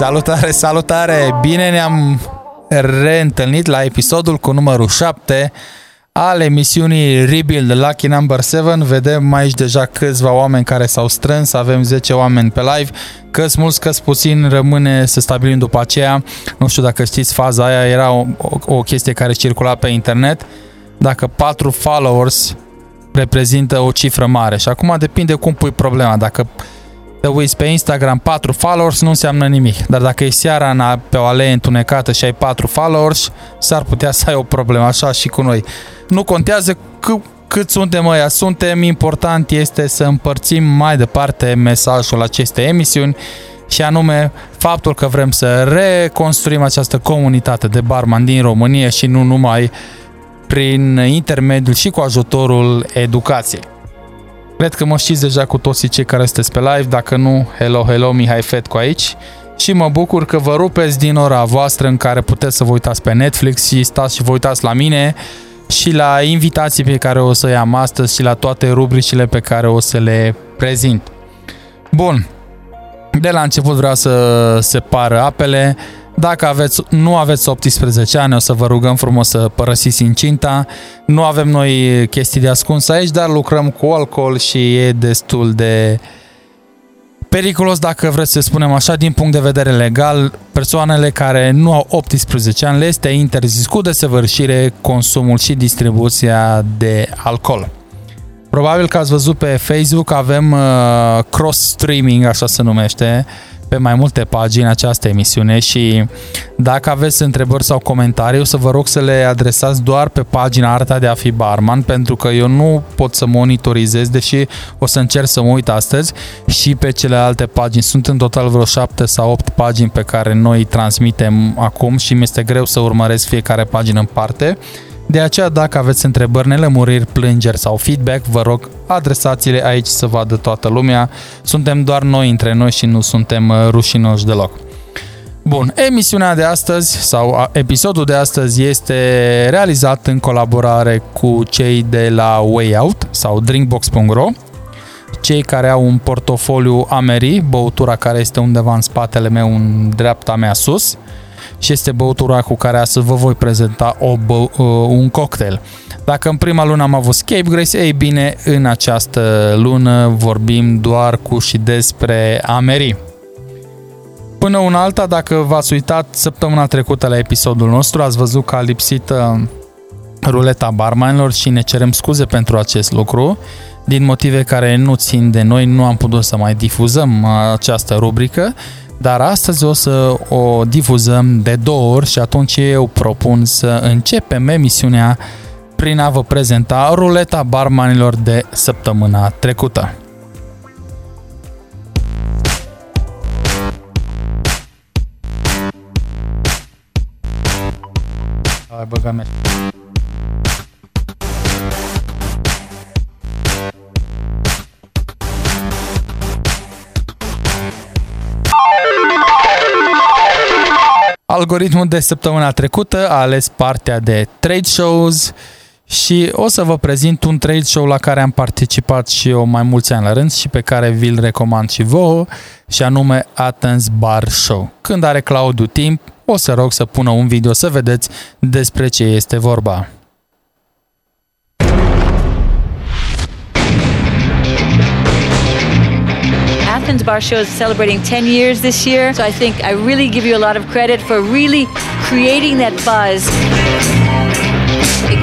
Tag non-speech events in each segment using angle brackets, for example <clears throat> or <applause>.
Salutare, salutare! Bine ne-am reîntâlnit la episodul cu numărul 7 al emisiunii Rebuild Lucky Number 7. Vedem aici deja câțiva oameni care s-au strâns, avem 10 oameni pe live, câți mulți, câți puțin, rămâne să stabilim după aceea. Nu știu dacă știți faza aia, era o, o, o chestie care circula pe internet. Dacă 4 followers reprezintă o cifră mare și acum depinde cum pui problema. Dacă te uiți pe Instagram 4 followers nu înseamnă nimic, dar dacă e seara în, pe o alee întunecată și ai 4 followers, s-ar putea să ai o problemă, așa și cu noi. Nu contează c- cât suntem ăia, suntem, important este să împărțim mai departe mesajul acestei emisiuni și anume faptul că vrem să reconstruim această comunitate de barman din România și nu numai prin intermediul și cu ajutorul educației. Cred că mă știți deja cu toții cei care sunteți pe live, dacă nu, hello, hello, Mihai Fetcu aici. Și mă bucur că vă rupeți din ora voastră în care puteți să vă uitați pe Netflix și stați și vă uitați la mine și la invitații pe care o să i-am astăzi și la toate rubricile pe care o să le prezint. Bun, de la început vreau să separă apele. Dacă aveți, nu aveți 18 ani, o să vă rugăm frumos să părăsiți incinta. Nu avem noi chestii de ascuns aici, dar lucrăm cu alcool și e destul de periculos, dacă vreți să spunem așa, din punct de vedere legal, persoanele care nu au 18 ani le este interzis cu desăvârșire consumul și distribuția de alcool. Probabil că ați văzut pe Facebook, avem uh, cross-streaming, așa se numește, pe mai multe pagini această emisiune și dacă aveți întrebări sau comentarii, o să vă rog să le adresați doar pe pagina Arta de a fi barman, pentru că eu nu pot să monitorizez, deși o să încerc să mă uit astăzi și pe celelalte pagini. Sunt în total vreo 7 sau 8 pagini pe care noi transmitem acum și mi este greu să urmăresc fiecare pagină în parte. De aceea, dacă aveți întrebări, nelămuriri, plângeri sau feedback, vă rog, adresați-le aici să vadă toată lumea. Suntem doar noi între noi și nu suntem uh, rușinoși deloc. Bun, emisiunea de astăzi sau episodul de astăzi este realizat în colaborare cu cei de la Way Out sau drinkbox.ro cei care au un portofoliu Ameri, băutura care este undeva în spatele meu, în dreapta mea sus, și este băutura cu care astăzi vă voi prezenta o bă, uh, un cocktail. Dacă în prima lună am avut Scape Grace, ei bine, în această lună vorbim doar cu și despre Ameri. Până una alta, dacă v-ați uitat săptămâna trecută la episodul nostru, ați văzut că a lipsit uh, ruleta barmanilor și ne cerem scuze pentru acest lucru. Din motive care nu țin de noi, nu am putut să mai difuzăm uh, această rubrică, dar astăzi o să o difuzăm de două ori și atunci eu propun să începem emisiunea prin a vă prezenta ruleta barmanilor de săptămâna trecută. Hai, băga Algoritmul de săptămâna trecută a ales partea de trade shows și o să vă prezint un trade show la care am participat și eu mai mulți ani la rând și pe care vi-l recomand și vouă și anume Athens Bar Show. Când are Claudiu timp, o să rog să pună un video să vedeți despre ce este vorba. Athens Bar Show is celebrating 10 years this year, so I think I really give you a lot of credit for really creating that buzz.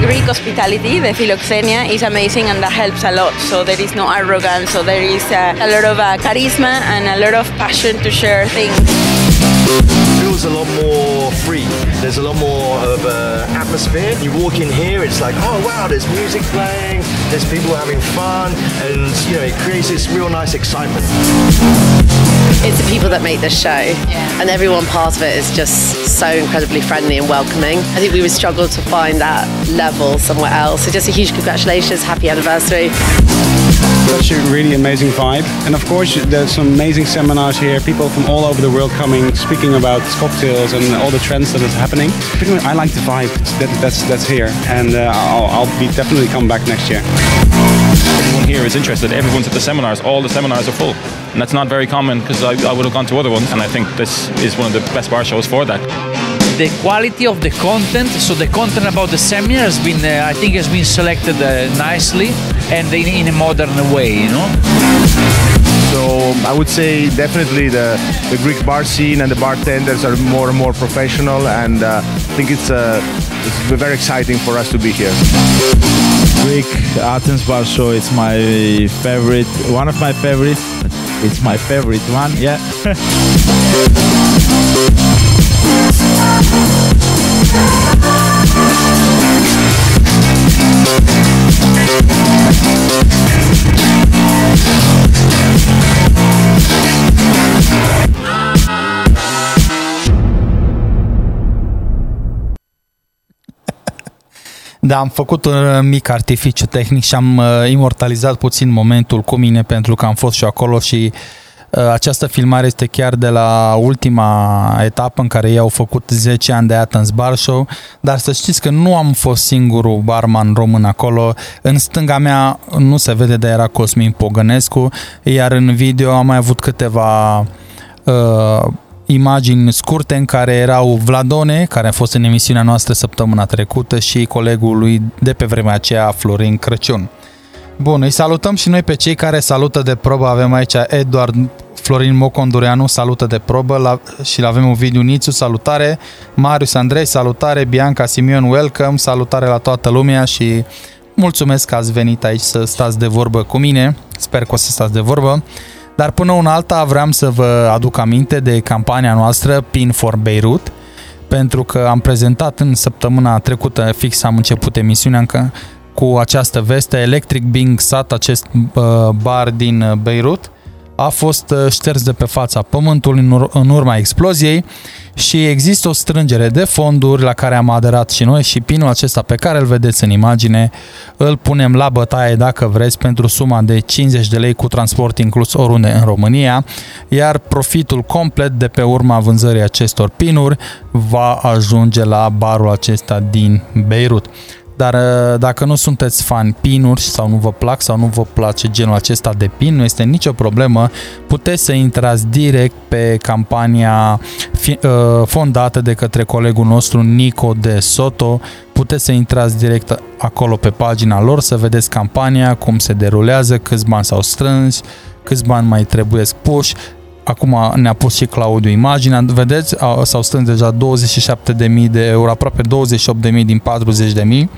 Greek hospitality, the philoxenia, is amazing and that helps a lot. So there is no arrogance, so there is a, a lot of uh, charisma and a lot of passion to share things feels a lot more free. There's a lot more of an uh, atmosphere. You walk in here, it's like, oh wow, there's music playing, there's people having fun, and you know, it creates this real nice excitement. It's the people that make this show, yeah. and everyone part of it is just so incredibly friendly and welcoming. I think we would struggle to find that level somewhere else. So just a huge congratulations, happy anniversary. Such a really amazing vibe. And of course, there's some amazing seminars here, people from all over the world coming, speaking about cocktails and all the trends that is happening. I like the vibe that, that's, that's here. And uh, I'll, I'll be definitely come back next year. Everyone here here is interested, everyone's at the seminars. All the seminars are full, and that's not very common because I, I would have gone to other ones. And I think this is one of the best bar shows for that. the quality of the content. So the content about the seminar has been, uh, I think, has been selected uh, nicely and in, in a modern way. You know. So I would say definitely the, the Greek bar scene and the bartenders are more and more professional, and uh, I think it's uh, it's very exciting for us to be here. Greek Athens Bar Show. It's my favorite, one of my favorites. It's my favorite one, yeah. <laughs> Da, am făcut un mic artificiu tehnic și am uh, imortalizat puțin momentul cu mine pentru că am fost și acolo și uh, această filmare este chiar de la ultima etapă în care ei au făcut 10 ani de Athens Bar Show, dar să știți că nu am fost singurul barman român acolo. În stânga mea nu se vede, dar era Cosmin Pogănescu, iar în video am mai avut câteva uh, imagini scurte în care erau Vladone, care a fost în emisiunea noastră săptămâna trecută și colegul lui de pe vremea aceea, Florin Crăciun. Bun, îi salutăm și noi pe cei care salută de probă. Avem aici Eduard Florin Mocondureanu, salută de probă la, și avem un video Nițu, salutare. Marius Andrei, salutare. Bianca Simion, welcome, salutare la toată lumea și mulțumesc că ați venit aici să stați de vorbă cu mine. Sper că o să stați de vorbă. Dar până una alta vreau să vă aduc aminte de campania noastră Pin for Beirut, pentru că am prezentat în săptămâna trecută, fix am început emisiunea încă, cu această veste, Electric Being Sat, acest uh, bar din uh, Beirut, a fost uh, șters de pe fața pământului în, ur- în urma exploziei și există o strângere de fonduri la care am aderat și noi și pinul acesta pe care îl vedeți în imagine îl punem la bătaie dacă vreți pentru suma de 50 de lei cu transport inclus oriunde în România, iar profitul complet de pe urma vânzării acestor pinuri va ajunge la barul acesta din Beirut. Dar uh, dacă nu sunteți fan pinuri sau nu vă plac sau nu vă place genul acesta de pin, nu este nicio problemă. Puteți să intrați direct pe campania fi, uh, fondată de către colegul nostru Nico de Soto. Puteți să intrați direct acolo pe pagina lor să vedeți campania, cum se derulează, câți bani s-au strâns, câți bani mai trebuie puși acum ne-a pus și Claudiu imaginea, vedeți, s-au strâns deja 27.000 de euro, aproape 28.000 din 40.000.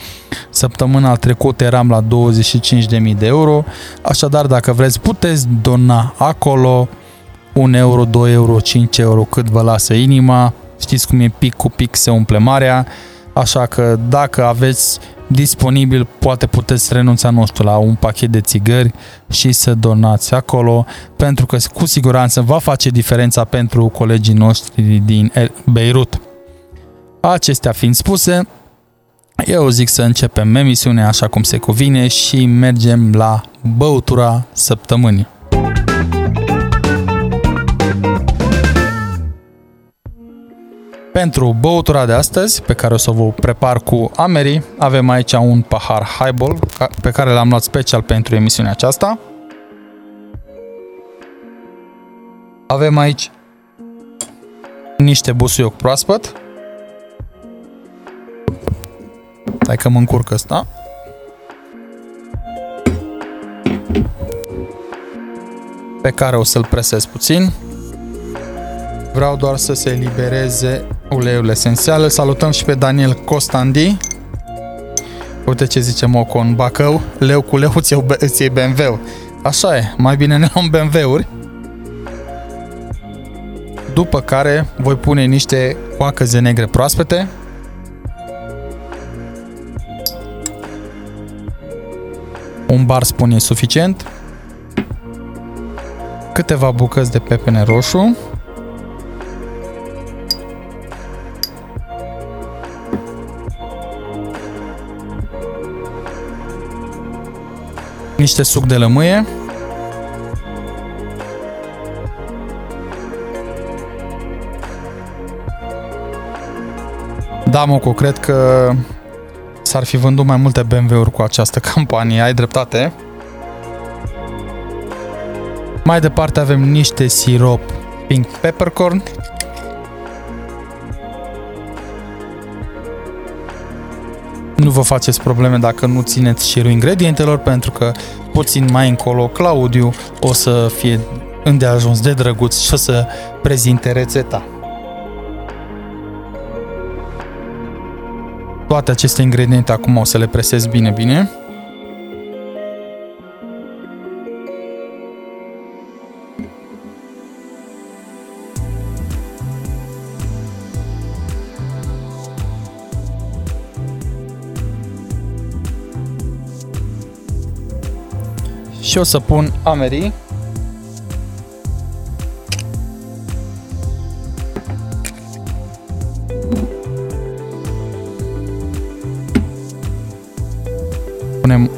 Săptămâna trecută eram la 25.000 de euro, așadar dacă vreți puteți dona acolo 1 euro, 2 euro, 5 euro, cât vă lasă inima, știți cum e pic cu pic se umple marea, așa că dacă aveți disponibil, poate puteți renunța, nu știu, la un pachet de țigări și să donați acolo, pentru că cu siguranță va face diferența pentru colegii noștri din Beirut. Acestea fiind spuse, eu zic să începem emisiunea așa cum se cuvine și mergem la băutura săptămânii. Pentru băutura de astăzi, pe care o să vă prepar cu Ameri, avem aici un pahar highball pe care l-am luat special pentru emisiunea aceasta. Avem aici niște busuioc proaspăt. Hai că mă încurc ăsta. Pe care o să-l presez puțin. Vreau doar să se elibereze uleiul esențial. Îl salutăm și pe Daniel Costandi. Uite ce zice Moco în Bacău. Leu cu leu îți iei, îți iei BMW. Așa e, mai bine ne luăm BMW-uri. După care voi pune niște coacăze negre proaspete. Un bar spun e suficient. Câteva bucăți de pepene roșu. Niște suc de lămâie. Da, Moco, cred că s-ar fi vândut mai multe BMW-uri cu această <laughs> campanie, ai dreptate. Mai departe avem niște sirop pink peppercorn. Vă faceți probleme dacă nu țineți șirul ingredientelor, pentru că puțin mai încolo Claudiu o să fie îndeajuns de drăguț și o să prezinte rețeta. Toate aceste ingrediente acum o să le presez bine, bine. Și o să pun amerii. Punem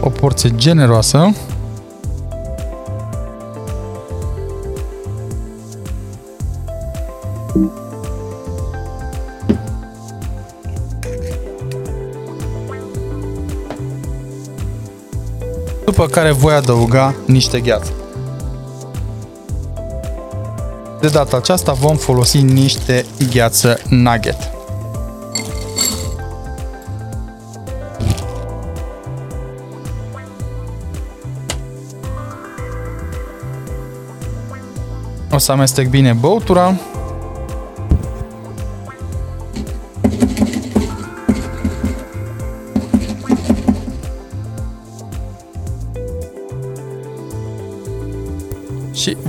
o porție generoasă. Care voi adăuga niște gheață. De data aceasta vom folosi niște gheață nugget. O să amestec bine băutura.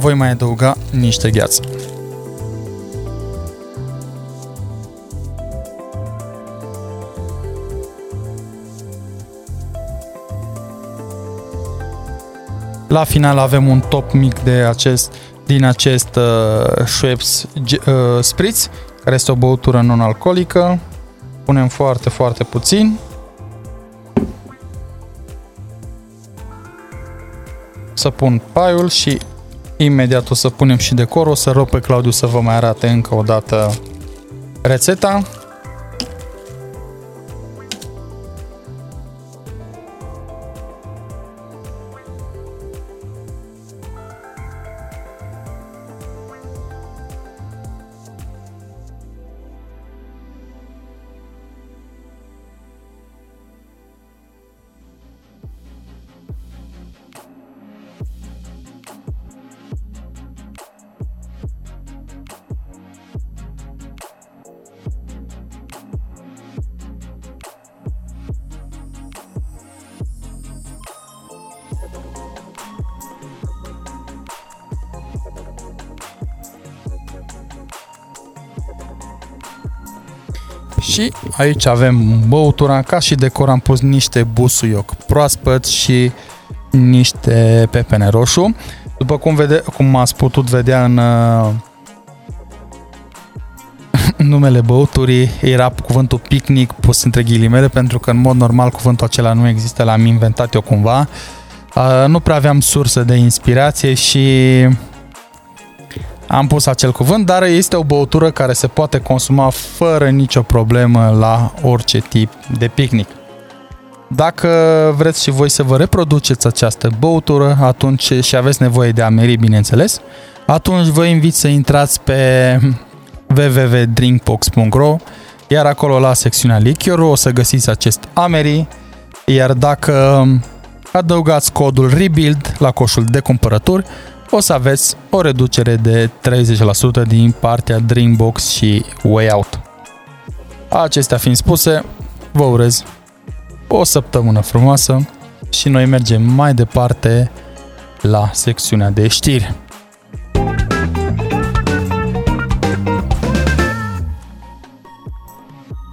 Voi mai adăuga niște gheață. La final avem un top mic de acest din acest uh, Schweppes uh, Spritz, care este o băutură non-alcoolică. Punem foarte, foarte puțin. Să pun paiul și imediat o să punem și decorul. O să rog pe Claudiu să vă mai arate încă o dată rețeta. Aici avem băutura, ca și decor am pus niște busuioc proaspăt și niște pepene roșu. După cum, vede, cum ați putut vedea în uh, <laughs> numele băuturii era cuvântul picnic pus între ghilimele pentru că în mod normal cuvântul acela nu există, l-am inventat eu cumva. Uh, nu prea aveam sursă de inspirație și am pus acel cuvânt, dar este o băutură care se poate consuma fără nicio problemă la orice tip de picnic. Dacă vreți și voi să vă reproduceți această băutură atunci și aveți nevoie de amerii, bineînțeles, atunci vă invit să intrați pe www.drinkbox.ro iar acolo la secțiunea lichior o să găsiți acest amerii, iar dacă adăugați codul REBUILD la coșul de cumpărături, o să aveți o reducere de 30% din partea Dreambox și Way Out. Acestea fiind spuse, vă urez o săptămână frumoasă și noi mergem mai departe la secțiunea de știri.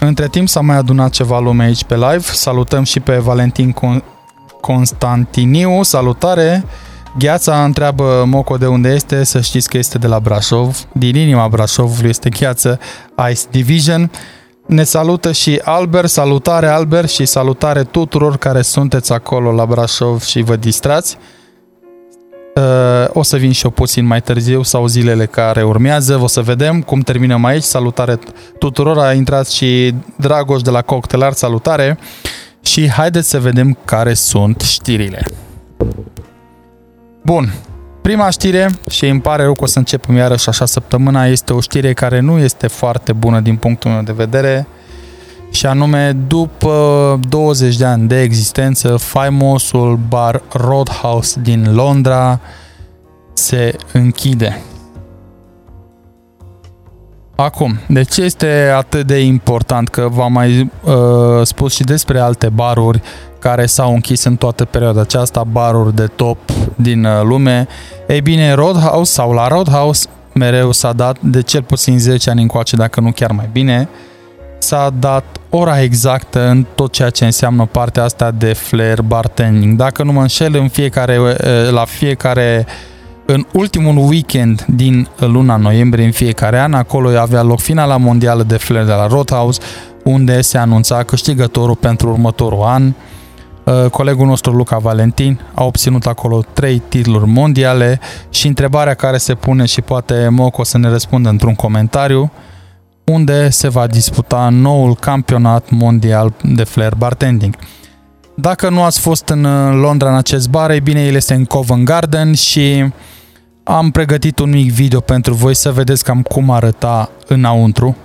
Între timp s-a mai adunat ceva lume aici pe live. Salutăm și pe Valentin Constantiniu. Salutare! Gheața întreabă Moco de unde este, să știți că este de la Brașov. Din inima Brașovului este Gheață Ice Division. Ne salută și Albert, salutare Albert și salutare tuturor care sunteți acolo la Brașov și vă distrați. Uh, o să vin și eu puțin mai târziu sau zilele care urmează, o să vedem cum terminăm aici. Salutare tuturor, a intrat și Dragoș de la Cocktail Art, salutare. Și haideți să vedem care sunt știrile. Bun, Prima știre, și îmi pare rău că o să începem iarăși așa săptămâna, este o știre care nu este foarte bună din punctul meu de vedere și anume după 20 de ani de existență, faimosul bar Roadhouse din Londra se închide. Acum, de ce este atât de important că v-am mai uh, spus și despre alte baruri care s-au închis în toată perioada aceasta, baruri de top din uh, lume? Ei bine, Roadhouse sau la Roadhouse mereu s-a dat de cel puțin 10 ani încoace, dacă nu chiar mai bine, s-a dat ora exactă în tot ceea ce înseamnă partea asta de flair bartending. Dacă nu mă înșel, în fiecare, uh, la fiecare uh, în ultimul weekend din luna noiembrie în fiecare an, acolo avea loc finala mondială de flair de la Roadhouse, unde se anunța câștigătorul pentru următorul an. Uh, colegul nostru Luca Valentin a obținut acolo trei titluri mondiale și întrebarea care se pune și poate Moco să ne răspundă într-un comentariu, unde se va disputa noul campionat mondial de flair bartending. Dacă nu ați fost în Londra în acest bar, e bine, el este în Covent Garden și uh, am pregătit un mic video pentru voi să vedeți cam cum arăta înăuntru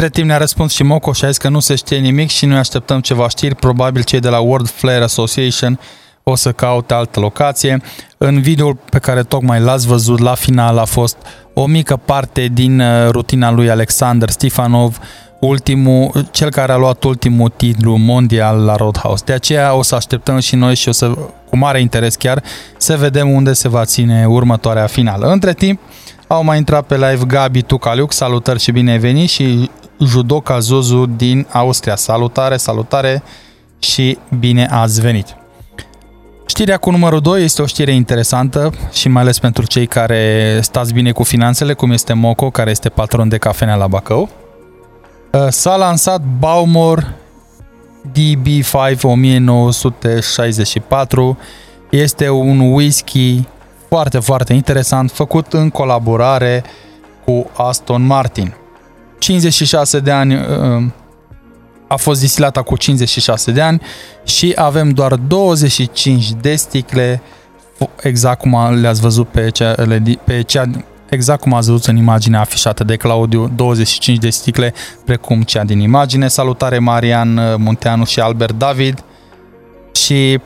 Între timp ne-a răspuns și Moco și a zis că nu se știe nimic și noi așteptăm ceva știri. Probabil cei de la World Flare Association o să caute altă locație. În videoul pe care tocmai l-ați văzut la final a fost o mică parte din uh, rutina lui Alexander Stifanov, ultimul, cel care a luat ultimul titlu mondial la Roadhouse. De aceea o să așteptăm și noi și o să, cu mare interes chiar, să vedem unde se va ține următoarea finală. Între timp, au mai intrat pe live Gabi Tucaliuc, salutări și bine ai venit și Judoka Zozu din Austria. Salutare, salutare și bine ați venit! Știrea cu numărul 2 este o știre interesantă și mai ales pentru cei care stați bine cu finanțele, cum este Moco, care este patron de cafenea la Bacău. Uh, s-a lansat Baumor DB5 1964. Este un whisky foarte, foarte interesant, făcut în colaborare cu Aston Martin. 56 de ani uh, a fost distilată cu 56 de ani și avem doar 25 de sticle exact cum le-ați văzut pe cea, pe cea exact cum ați văzut în imaginea afișată de Claudiu, 25 de sticle precum cea din imagine. Salutare Marian uh, Munteanu și Albert David și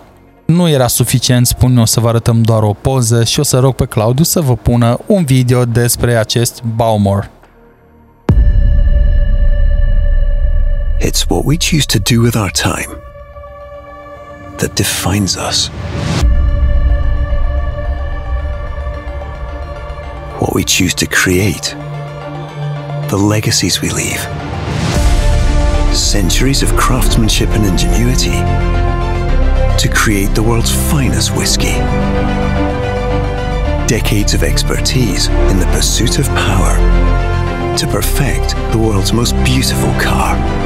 nu era suficient, spun eu, să vă arătăm doar o poză și o să rog pe Claudiu să vă pună un video despre acest Baumor. It's what we choose to do with our time that defines us. What we choose to create, the legacies we leave. Centuries of craftsmanship and ingenuity to create the world's finest whiskey. Decades of expertise in the pursuit of power to perfect the world's most beautiful car.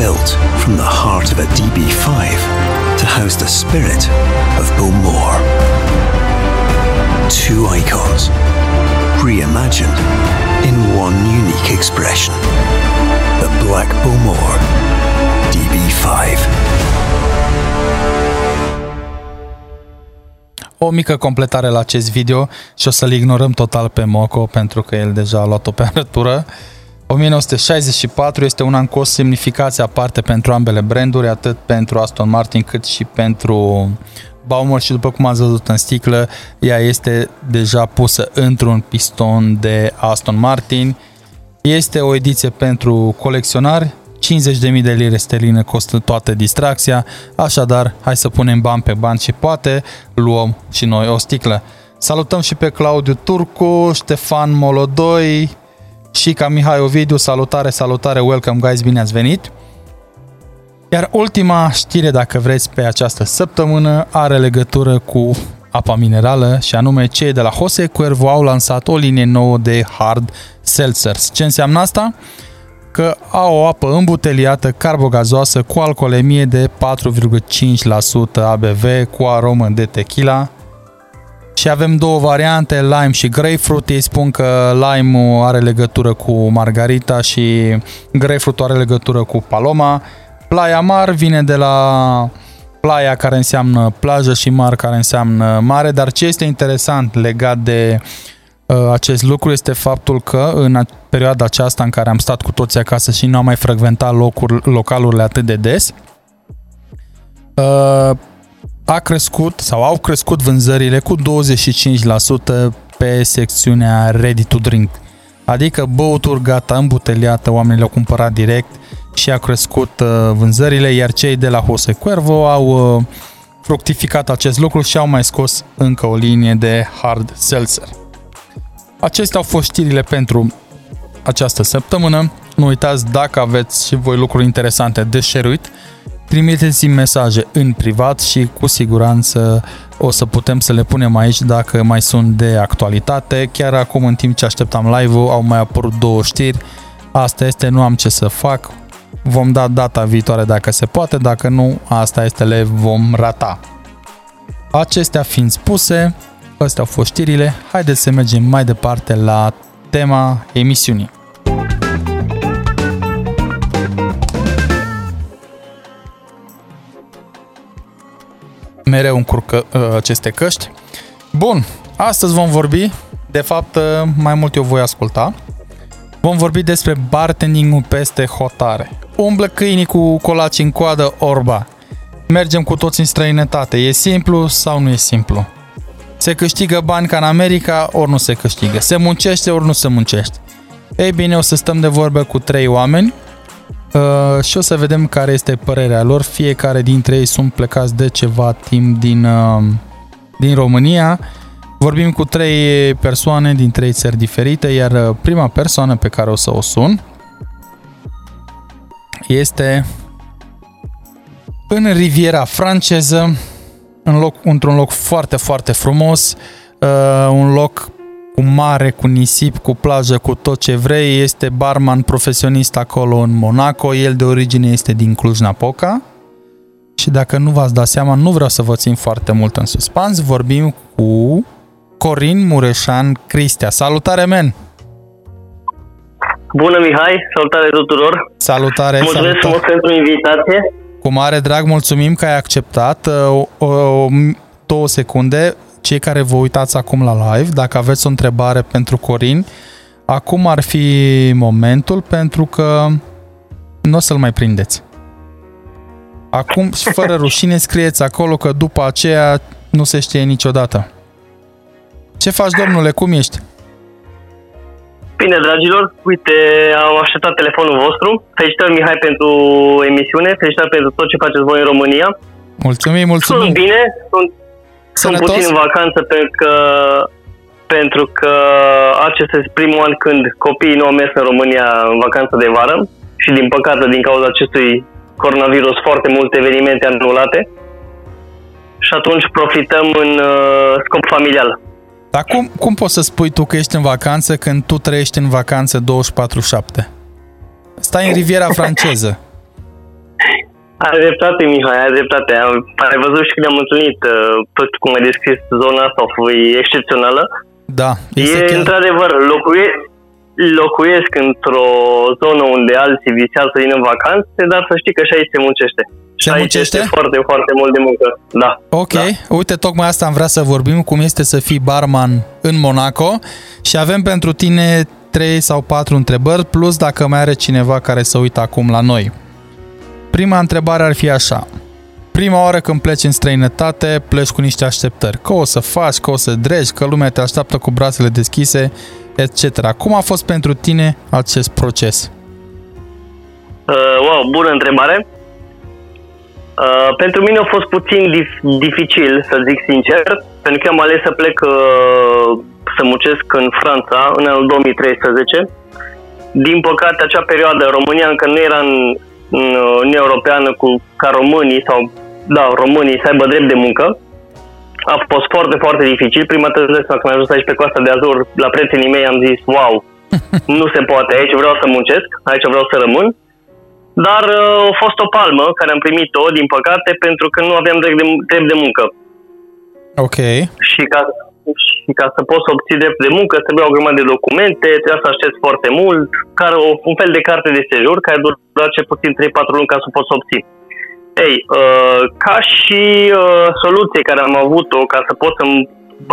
Built from the heart of a DB5 to house the spirit of Bowmore. Two icons, reimagined in one unique expression. The Black Bowmore DB5. O mică completare la acest video și o să-l ignorăm total pe Moco pentru că el deja a luat-o pe <laughs> arătură. 1964 este un an cu o semnificație aparte pentru ambele branduri, atât pentru Aston Martin cât și pentru Baumor și după cum ați văzut în sticlă, ea este deja pusă într-un piston de Aston Martin. Este o ediție pentru colecționari, 50.000 de lire sterline costă toată distracția, așadar hai să punem bani pe bani și poate luăm și noi o sticlă. Salutăm și pe Claudiu Turcu, Ștefan Molodoi și ca Mihai Ovidiu, salutare, salutare, welcome guys, bine ați venit! Iar ultima știre, dacă vreți, pe această săptămână are legătură cu apa minerală și anume cei de la Jose Cuervo au lansat o linie nouă de hard seltzers. Ce înseamnă asta? Că au o apă îmbuteliată, carbogazoasă, cu alcoolemie de 4,5% ABV, cu aromă de tequila. Și avem două variante, lime și grapefruit. Ei spun că lime are legătură cu margarita și grapefruit are legătură cu paloma. Playa Mar vine de la playa care înseamnă plajă și mar care înseamnă mare, dar ce este interesant legat de uh, acest lucru este faptul că în perioada aceasta în care am stat cu toții acasă și nu am mai frecventat locuri, localurile atât de des, uh, a crescut sau au crescut vânzările cu 25% pe secțiunea ready to drink. Adică băuturi gata îmbuteliată, oamenii le-au cumpărat direct și a crescut uh, vânzările, iar cei de la Jose Cuervo au uh, fructificat acest lucru și au mai scos încă o linie de hard seltzer. Acestea au fost știrile pentru această săptămână. Nu uitați dacă aveți și voi lucruri interesante de șeruit, trimiteți-mi mesaje în privat și cu siguranță o să putem să le punem aici dacă mai sunt de actualitate. Chiar acum în timp ce așteptam live-ul au mai apărut două știri. Asta este, nu am ce să fac. Vom da data viitoare dacă se poate, dacă nu, asta este, le vom rata. Acestea fiind spuse, astea au fost știrile, haideți să mergem mai departe la tema emisiunii. mereu încurcă uh, aceste căști. Bun, astăzi vom vorbi, de fapt uh, mai mult eu voi asculta, vom vorbi despre bartending peste hotare. Umblă câinii cu colaci în coadă, orba. Mergem cu toți în străinătate. E simplu sau nu e simplu? Se câștigă bani ca în America, ori nu se câștigă. Se muncește, ori nu se muncește. Ei bine, o să stăm de vorbă cu trei oameni uh, și o să vedem care este părerea lor. Fiecare dintre ei sunt plecați de ceva timp din, uh, din România. Vorbim cu trei persoane din trei țări diferite, iar uh, prima persoană pe care o să o sun este în Riviera franceză, în loc, într-un loc foarte, foarte frumos, uh, un loc cu mare, cu nisip, cu plajă, cu tot ce vrei. Este barman profesionist acolo în Monaco. El de origine este din Cluj-Napoca. Și dacă nu v-ați dat seama, nu vreau să vă țin foarte mult în suspans. Vorbim cu Corin Mureșan Cristea. Salutare, men! Bună, Mihai! Salutare tuturor! Salutare! Mulțumesc salutare. frumos pentru invitație. Cu mare drag, mulțumim că ai acceptat. O, o, o, două secunde. Cei care vă uitați acum la live, dacă aveți o întrebare pentru Corin, acum ar fi momentul pentru că nu o să-l mai prindeți. Acum, fără <laughs> rușine, scrieți acolo că după aceea nu se știe niciodată. Ce faci, domnule? Cum ești? Bine, dragilor, uite, am așteptat telefonul vostru. Felicitări, Mihai, pentru emisiune, felicitări pentru tot ce faceți voi în România. Mulțumim, mulțumim. Sunt bine, sunt, sunt Sănătos? puțin în vacanță pentru că, pentru că acesta este primul an când copiii nu au mers în România în vacanță de vară și din păcate din cauza acestui coronavirus foarte multe evenimente anulate și atunci profităm în uh, scop familial. Dar cum, cum poți să spui tu că ești în vacanță când tu trăiești în vacanță 24-7? Stai în Riviera <laughs> franceză. Ai dreptate, Mihai, ai dreptate. Am- Ai văzut și când am întâlnit uh, tot cum ai descris zona asta, a fost excepțională. Da, E, într-adevăr, locuie, locuiesc într-o zonă unde alții visează să vină în vacanțe, dar să știi că și aici se muncește. Se și aici muncește? este foarte, foarte mult de muncă. Da. Ok, da. uite, tocmai asta am vrea să vorbim, cum este să fii barman în Monaco și avem pentru tine 3 sau 4 întrebări, plus dacă mai are cineva care să uită acum la noi. Prima întrebare ar fi așa. Prima oară când pleci în străinătate, pleci cu niște așteptări. Că o să faci, că o să dregi, că lumea te așteaptă cu brațele deschise, etc. Cum a fost pentru tine acest proces? Uh, wow, bună întrebare. Uh, pentru mine a fost puțin dif- dificil, să zic sincer, pentru că am ales să plec uh, să muncesc în Franța în anul 2013. Din păcate, acea perioadă, România încă nu era în, în Uniunea Europeană cu, ca românii sau, da, românii să aibă drept de muncă. A fost foarte, foarte dificil. Prima dată când am ajuns aici pe Coasta de Azur, la prietenii mei am zis, wow, <laughs> nu se poate, aici vreau să muncesc, aici vreau să rămân. Dar uh, a fost o palmă care am primit-o, din păcate, pentru că nu aveam drept de, drept de muncă. Ok. Și ca, și ca să poți să obții drept de muncă, trebuie o grămadă de documente, trebuie să aștepți foarte mult, care, o, un fel de carte de sejur care dura cel puțin 3-4 luni ca să poți să obții. Ei, uh, ca și uh, soluție care am avut-o ca să pot să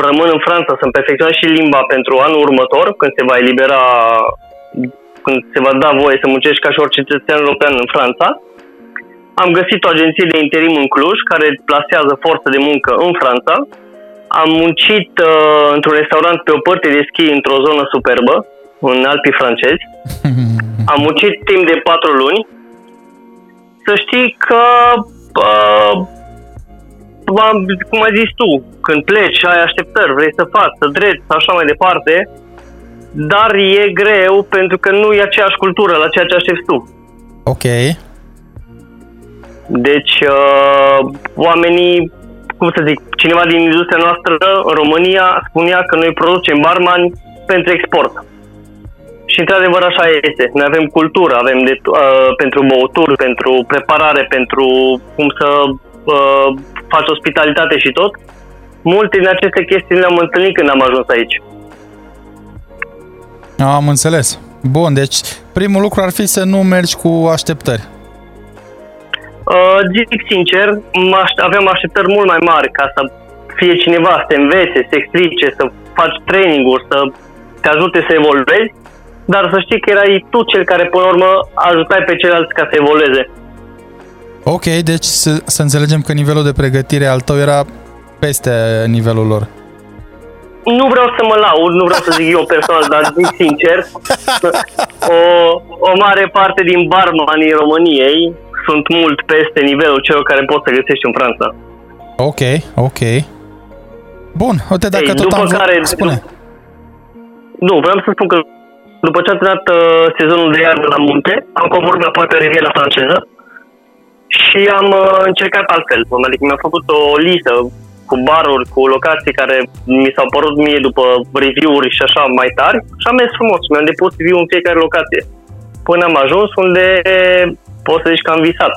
rămân în Franța, să-mi perfecționez și limba pentru anul următor, când se va elibera când se va da voie să muncești ca și orice cetățean european în Franța, am găsit o agenție de interim în Cluj care plasează forță de muncă în Franța. Am muncit uh, într-un restaurant pe o părte de schi într-o zonă superbă, în Alpii francezi. <laughs> Am muncit timp de patru luni. Să știi că, uh, am- cum ai zis tu, când pleci, ai așteptări, vrei să faci, să dreți, așa mai departe, dar e greu pentru că nu e aceeași cultură la ceea ce aștepți tu. Ok. Deci, uh, oamenii, cum să zic, cineva din industria noastră în România spunea că noi producem barmani pentru export. Și într-adevăr așa este. Noi avem cultură, avem de, uh, pentru băuturi, pentru preparare, pentru cum să uh, faci ospitalitate și tot. Multe din aceste chestii le-am întâlnit când am ajuns aici. Am înțeles. Bun, deci primul lucru ar fi să nu mergi cu așteptări. Uh, zic sincer, mă aș- aveam așteptări mult mai mari ca să fie cineva să te învețe, să te explice, să faci training-uri, să te ajute să evoluezi, dar să știi că erai tu cel care, până la urmă, ajutai pe ceilalți ca să evolueze. Ok, deci să, să înțelegem că nivelul de pregătire al tău era peste nivelul lor. Nu vreau să mă laud, nu vreau să zic eu personal, dar zic sincer, o, o mare parte din barmanii României sunt mult peste nivelul celor care poți să găsești în Franța. Ok, ok. Bun, uite dacă Ei, tot după am vor- care, Spune. Nu, vreau să spun că după ce am terminat uh, sezonul de iarnă la munte, am coborât la pe Riviera franceză și am uh, încercat altfel. Adică mi-am făcut o listă cu baruri, cu locații care mi s-au părut mie după review-uri și așa mai tari și am mers frumos. Mi-am depus review în fiecare locație. Până am ajuns unde poți să zici că am visat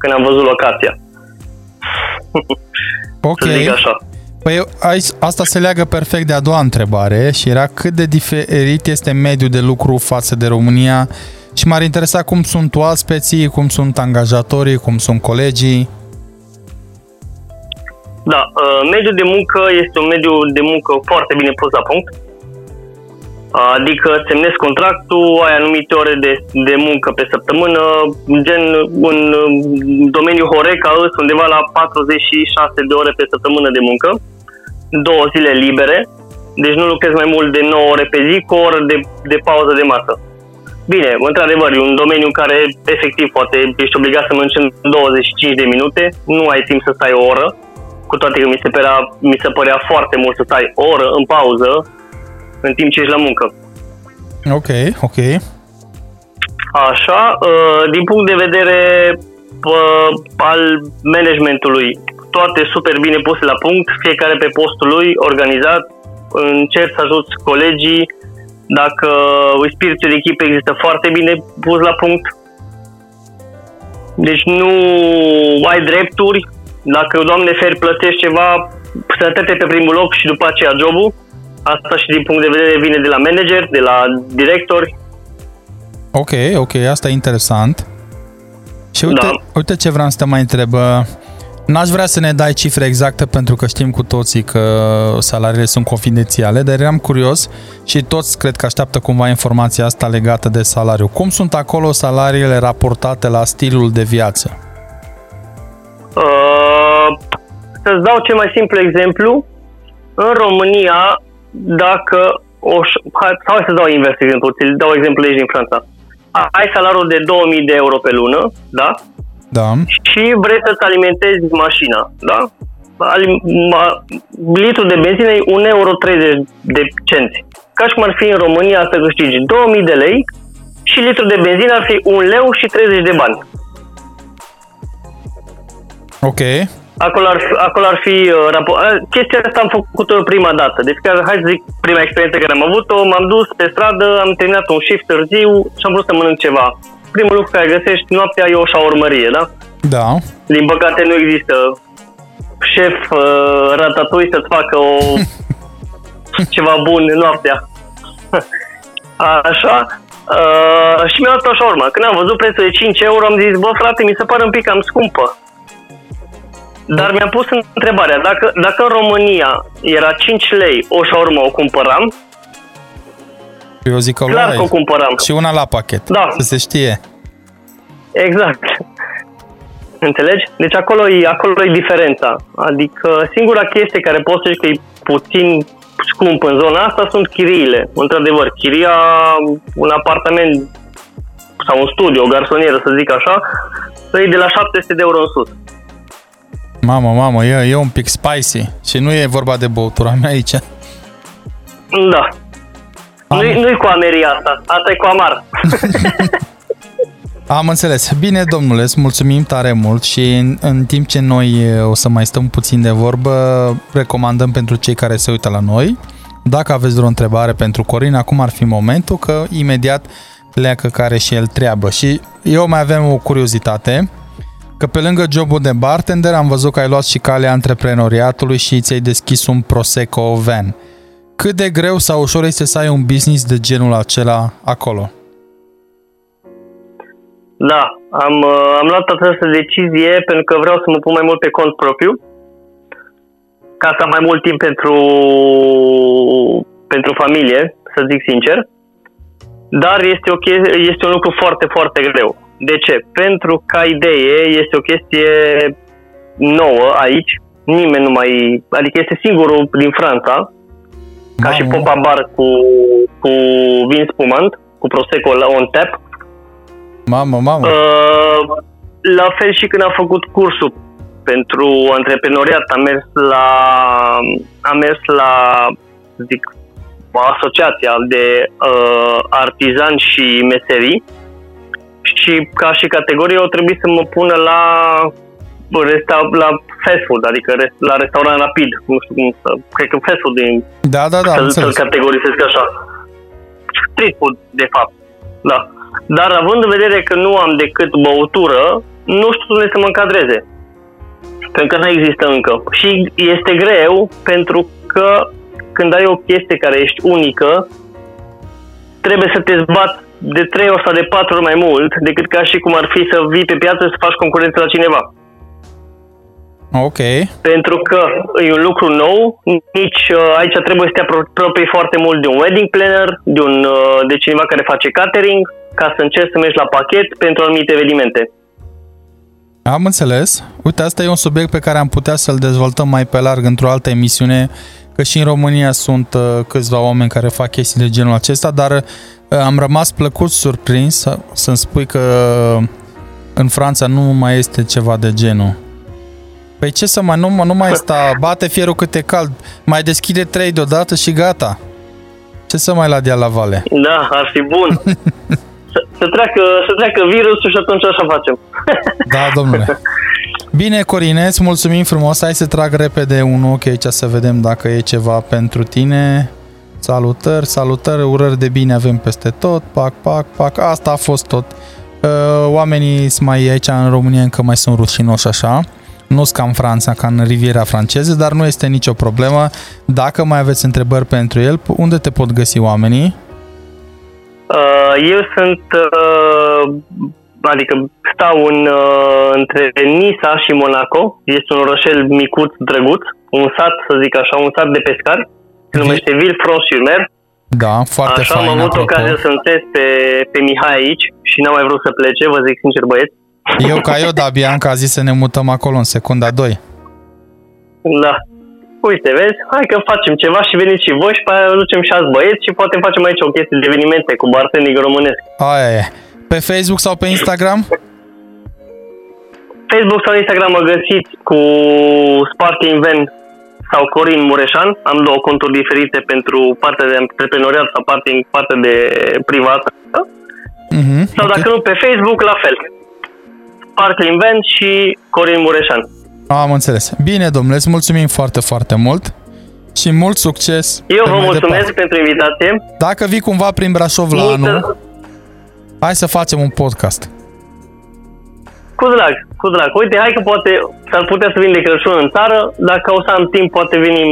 când am văzut locația. <laughs> Ok. Să zic așa. Păi aici, asta se leagă perfect de a doua întrebare și era cât de diferit este mediul de lucru față de România și m-ar interesa cum sunt oaspeții, cum sunt angajatorii, cum sunt colegii. Da, uh, mediul de muncă este un mediu de muncă foarte bine pus la punct. Adică semnezi contractul, ai anumite ore de, de muncă pe săptămână, gen în domeniul Horeca îs undeva la 46 de ore pe săptămână de muncă, două zile libere, deci nu lucrezi mai mult de 9 ore pe zi cu o oră de, de pauză de masă. Bine, într-adevăr, e un domeniu în care efectiv poate ești obligat să mănânci în 25 de minute, nu ai timp să stai o oră, cu toate că mi se părea, mi se părea foarte mult să stai o oră în pauză în timp ce ești la muncă. Ok, ok. Așa, uh, din punct de vedere uh, al managementului, toate super bine puse la punct, fiecare pe postul lui, organizat, încerc să ajut colegii, dacă spiritul de echipă există foarte bine pus la punct. Deci nu ai drepturi, dacă, Doamne feri, plătești ceva, sănătate pe primul loc și după aceea jobul. Asta și din punct de vedere vine de la manager, de la directori. Ok, ok, asta e interesant. Și uite, da. uite ce vreau să te mai întreb. N-aș vrea să ne dai cifre exacte pentru că știm cu toții că salariile sunt confidențiale, dar eram curios și toți cred că așteaptă cumva informația asta legată de salariu. Cum sunt acolo salariile raportate la stilul de viață? Uh, să-ți dau cel mai simplu exemplu. În România, dacă o, hai, hai să dau invers exemplu, ți dau exemplu aici din Franța. Ai salariul de 2000 de euro pe lună, da? Da. Și vrei să-ți alimentezi mașina, da? litru de benzină e 1,30 euro de cenți. Ca și cum ar fi în România să câștigi 2000 de lei și litru de benzină ar fi 1 leu și 30 de bani. Ok. Acolo ar, acolo ar fi uh, rapor... Uh, chestia asta am făcut-o prima dată. Deci, chiar, hai să zic, prima experiență care am avut-o, m-am dus pe stradă, am terminat un shift târziu și am vrut să mănânc ceva. Primul lucru care găsești noaptea e o șaurmărie, da? Da. Din păcate nu există șef uh, ratatouille să-ți facă o <laughs> ceva bun noaptea. <laughs> Așa. Uh, și mi-a dat o șaurma. Când am văzut prețul de 5 euro, am zis, bă frate, mi se pare un pic cam scumpă. Dar mi-am pus întrebarea, dacă, dacă în România era 5 lei o șaurmă o cumpăram, eu zic că clar că o cumpăram. Și una la pachet, da. să se știe. Exact. Înțelegi? Deci acolo e, acolo e diferența. Adică singura chestie care poți să zici că e puțin scump în zona asta sunt chiriile. Într-adevăr, chiria un apartament sau un studio, o garsonieră, să zic așa, e de la 700 de euro în sus. Mamă, mamă, e, e un pic spicy și nu e vorba de băutura mea aici. Da. Am... Nu-i, nu-i cu ameria asta, asta e cu amar. <laughs> Am înțeles. Bine, domnule, îți mulțumim tare mult și în, în timp ce noi o să mai stăm puțin de vorbă, recomandăm pentru cei care se uită la noi, dacă aveți vreo întrebare pentru Corin, acum ar fi momentul că imediat pleacă care și el treabă. Și eu mai avem o curiozitate că pe lângă jobul de bartender am văzut că ai luat și calea antreprenoriatului și ți-ai deschis un Prosecco van. Cât de greu sau ușor este să ai un business de genul acela acolo? Da, am, uh, am luat această decizie pentru că vreau să mă pun mai mult pe cont propriu, ca să am mai mult timp pentru, pentru familie, să zic sincer. Dar este, o, este un lucru foarte, foarte greu. De ce? Pentru ca idee este o chestie nouă aici, nimeni nu mai... Adică este singurul din Franța, ca Mamă. și Popa Bar cu, cu vin spumant, cu Prosecco on tap. Mamă, mamă. Uh, la fel și când am făcut cursul pentru antreprenoriat, am mers la, am mers la zic, asociația de uh, artizani și meserii și ca și categorie au trebuit să mă pună la resta- la fast food, adică la restaurant rapid, nu știu cum să, cred că fast food din, da, da, da, să, să-l categorisesc așa. Street food, de fapt, da. Dar având în vedere că nu am decât băutură, nu știu unde să mă încadreze. Pentru că nu există încă. Și este greu pentru că când ai o chestie care ești unică, trebuie să te zbați de 3 ori sau de 4 ori mai mult decât ca și cum ar fi să vii pe piață să faci concurență la cineva. Ok. Pentru că e un lucru nou, nici uh, aici trebuie să te apropii foarte mult de un wedding planner, de, un, uh, de cineva care face catering, ca să încerci să mergi la pachet pentru anumite evenimente. Am înțeles. Uite, asta e un subiect pe care am putea să-l dezvoltăm mai pe larg într-o altă emisiune, că și în România sunt uh, câțiva oameni care fac chestii de genul acesta, dar uh, am rămas plăcut surprins să-mi spui că în Franța nu mai este ceva de genul. Păi ce să mai, nu, nu mai sta, bate fierul cât e cald, mai deschide trei deodată și gata. Ce să mai la dia la vale? Da, ar fi bun. <laughs> să, să, treacă, să treacă virusul și atunci așa facem. da, domnule. <laughs> Bine, Corineț, îți mulțumim frumos. Hai să trag repede un ochi aici să vedem dacă e ceva pentru tine. Salutări, salutări, urări de bine avem peste tot. Pac, pac, pac. Asta a fost tot. Uh, oamenii sunt mai aici în România încă mai sunt rușinoși așa. Nu sunt ca în Franța, ca în Riviera franceză, dar nu este nicio problemă. Dacă mai aveți întrebări pentru el, unde te pot găsi oamenii? Uh, eu sunt, uh, adică stau în, uh, între Nisa și Monaco. Este un orășel micuț, drăguț, un sat, să zic așa, un sat de pescari. Se numește Villefranche-sur-Mer. Da, foarte Așa fain. am avut apropo. ocazia să întâlnesc pe, pe Mihai aici și n-am mai vrut să plece, vă zic sincer băieți. Eu ca eu, da, Bianca a zis să ne mutăm acolo în secunda 2. Da. Uite, vezi? Hai că facem ceva și veniți și voi și pe aia ducem și alți băieți și poate facem aici o chestie de evenimente cu bartending românesc. Aia e. Pe Facebook sau pe Instagram? Facebook sau Instagram mă găsiți cu Sparking Van sau Corin Mureșan. Am două conturi diferite pentru partea de antreprenoriat sau partea, partea de privată. Mhm. Sau dacă nu, pe Facebook, la fel. Sparkling Van și Corin Mureșan. Am înțeles. Bine, domnule, îți mulțumim foarte, foarte mult și mult succes. Eu pe vă mai mulțumesc departe. pentru invitație. Dacă vii cumva prin Brașov la Multă- anul, hai să facem un podcast. Cu drag, cu drag. Uite, hai că poate s-ar putea să vin de Crăciun în țară. Dacă o să am timp, poate venim,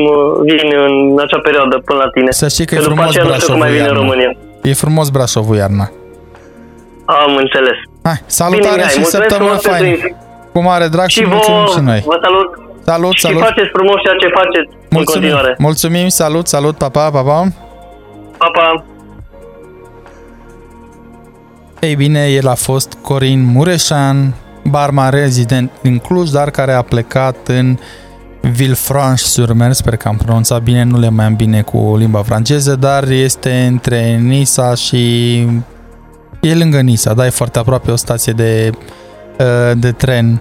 vin în acea perioadă până la tine. Să știi că e după frumos aceea nu știu cum Brașovul mai vin în iarna. România. E frumos Brașovul iarna. Am înțeles. Hai, salutare Bine, Mihai, și mulțumesc săptămână frumos pentru faină. Cu mare drag și, Și vă, mulțumim și noi. vă salut. Salut, și salut. faceți frumos ceea ce faceți în Mulțumim, continuare. mulțumim, salut, salut, pa, pa, pa, pa. Pa, pa. Ei bine, el a fost Corin Mureșan, barman rezident din Cluj, dar care a plecat în Villefranche-sur-Mer, sper că am pronunțat bine, nu le mai am bine cu limba franceză, dar este între Nisa și... E lângă Nisa, da, e foarte aproape o stație de, uh, de tren.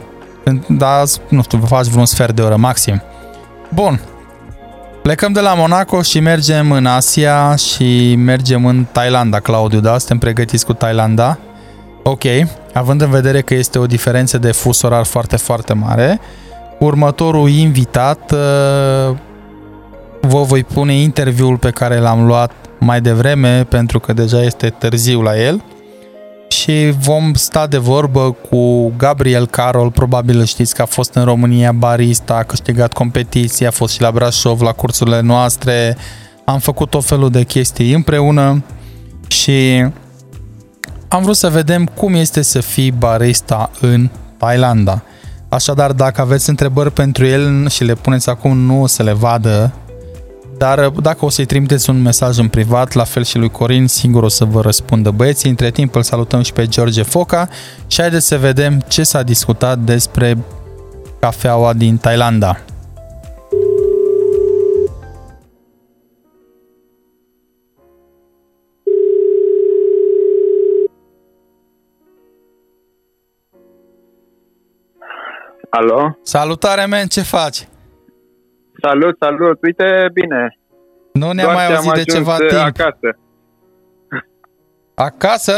Da, nu știu, faci vreun sfert de oră maxim. Bun, Plecăm de la Monaco și mergem în Asia și mergem în Thailanda, Claudiu, da? Suntem pregătiți cu Thailanda? Ok, având în vedere că este o diferență de fus orar foarte, foarte mare, următorul invitat uh, vă voi pune interviul pe care l-am luat mai devreme pentru că deja este târziu la el și vom sta de vorbă cu Gabriel Carol, probabil îl știți că a fost în România barista, a câștigat competiții, a fost și la Brașov la cursurile noastre, am făcut tot felul de chestii împreună și am vrut să vedem cum este să fii barista în Thailanda. Așadar, dacă aveți întrebări pentru el și le puneți acum, nu o să le vadă, dar dacă o să-i trimiteți un mesaj în privat, la fel și lui Corin, sigur o să vă răspundă băieții. Între timp îl salutăm și pe George Foca și haideți să vedem ce s-a discutat despre cafeaua din Thailanda. Alo? Salutare, men, ce faci? Salut, salut, uite bine. Nu ne-am Doar mai ce am auzit de ajuns, ceva uh, timp. acasă. Acasă?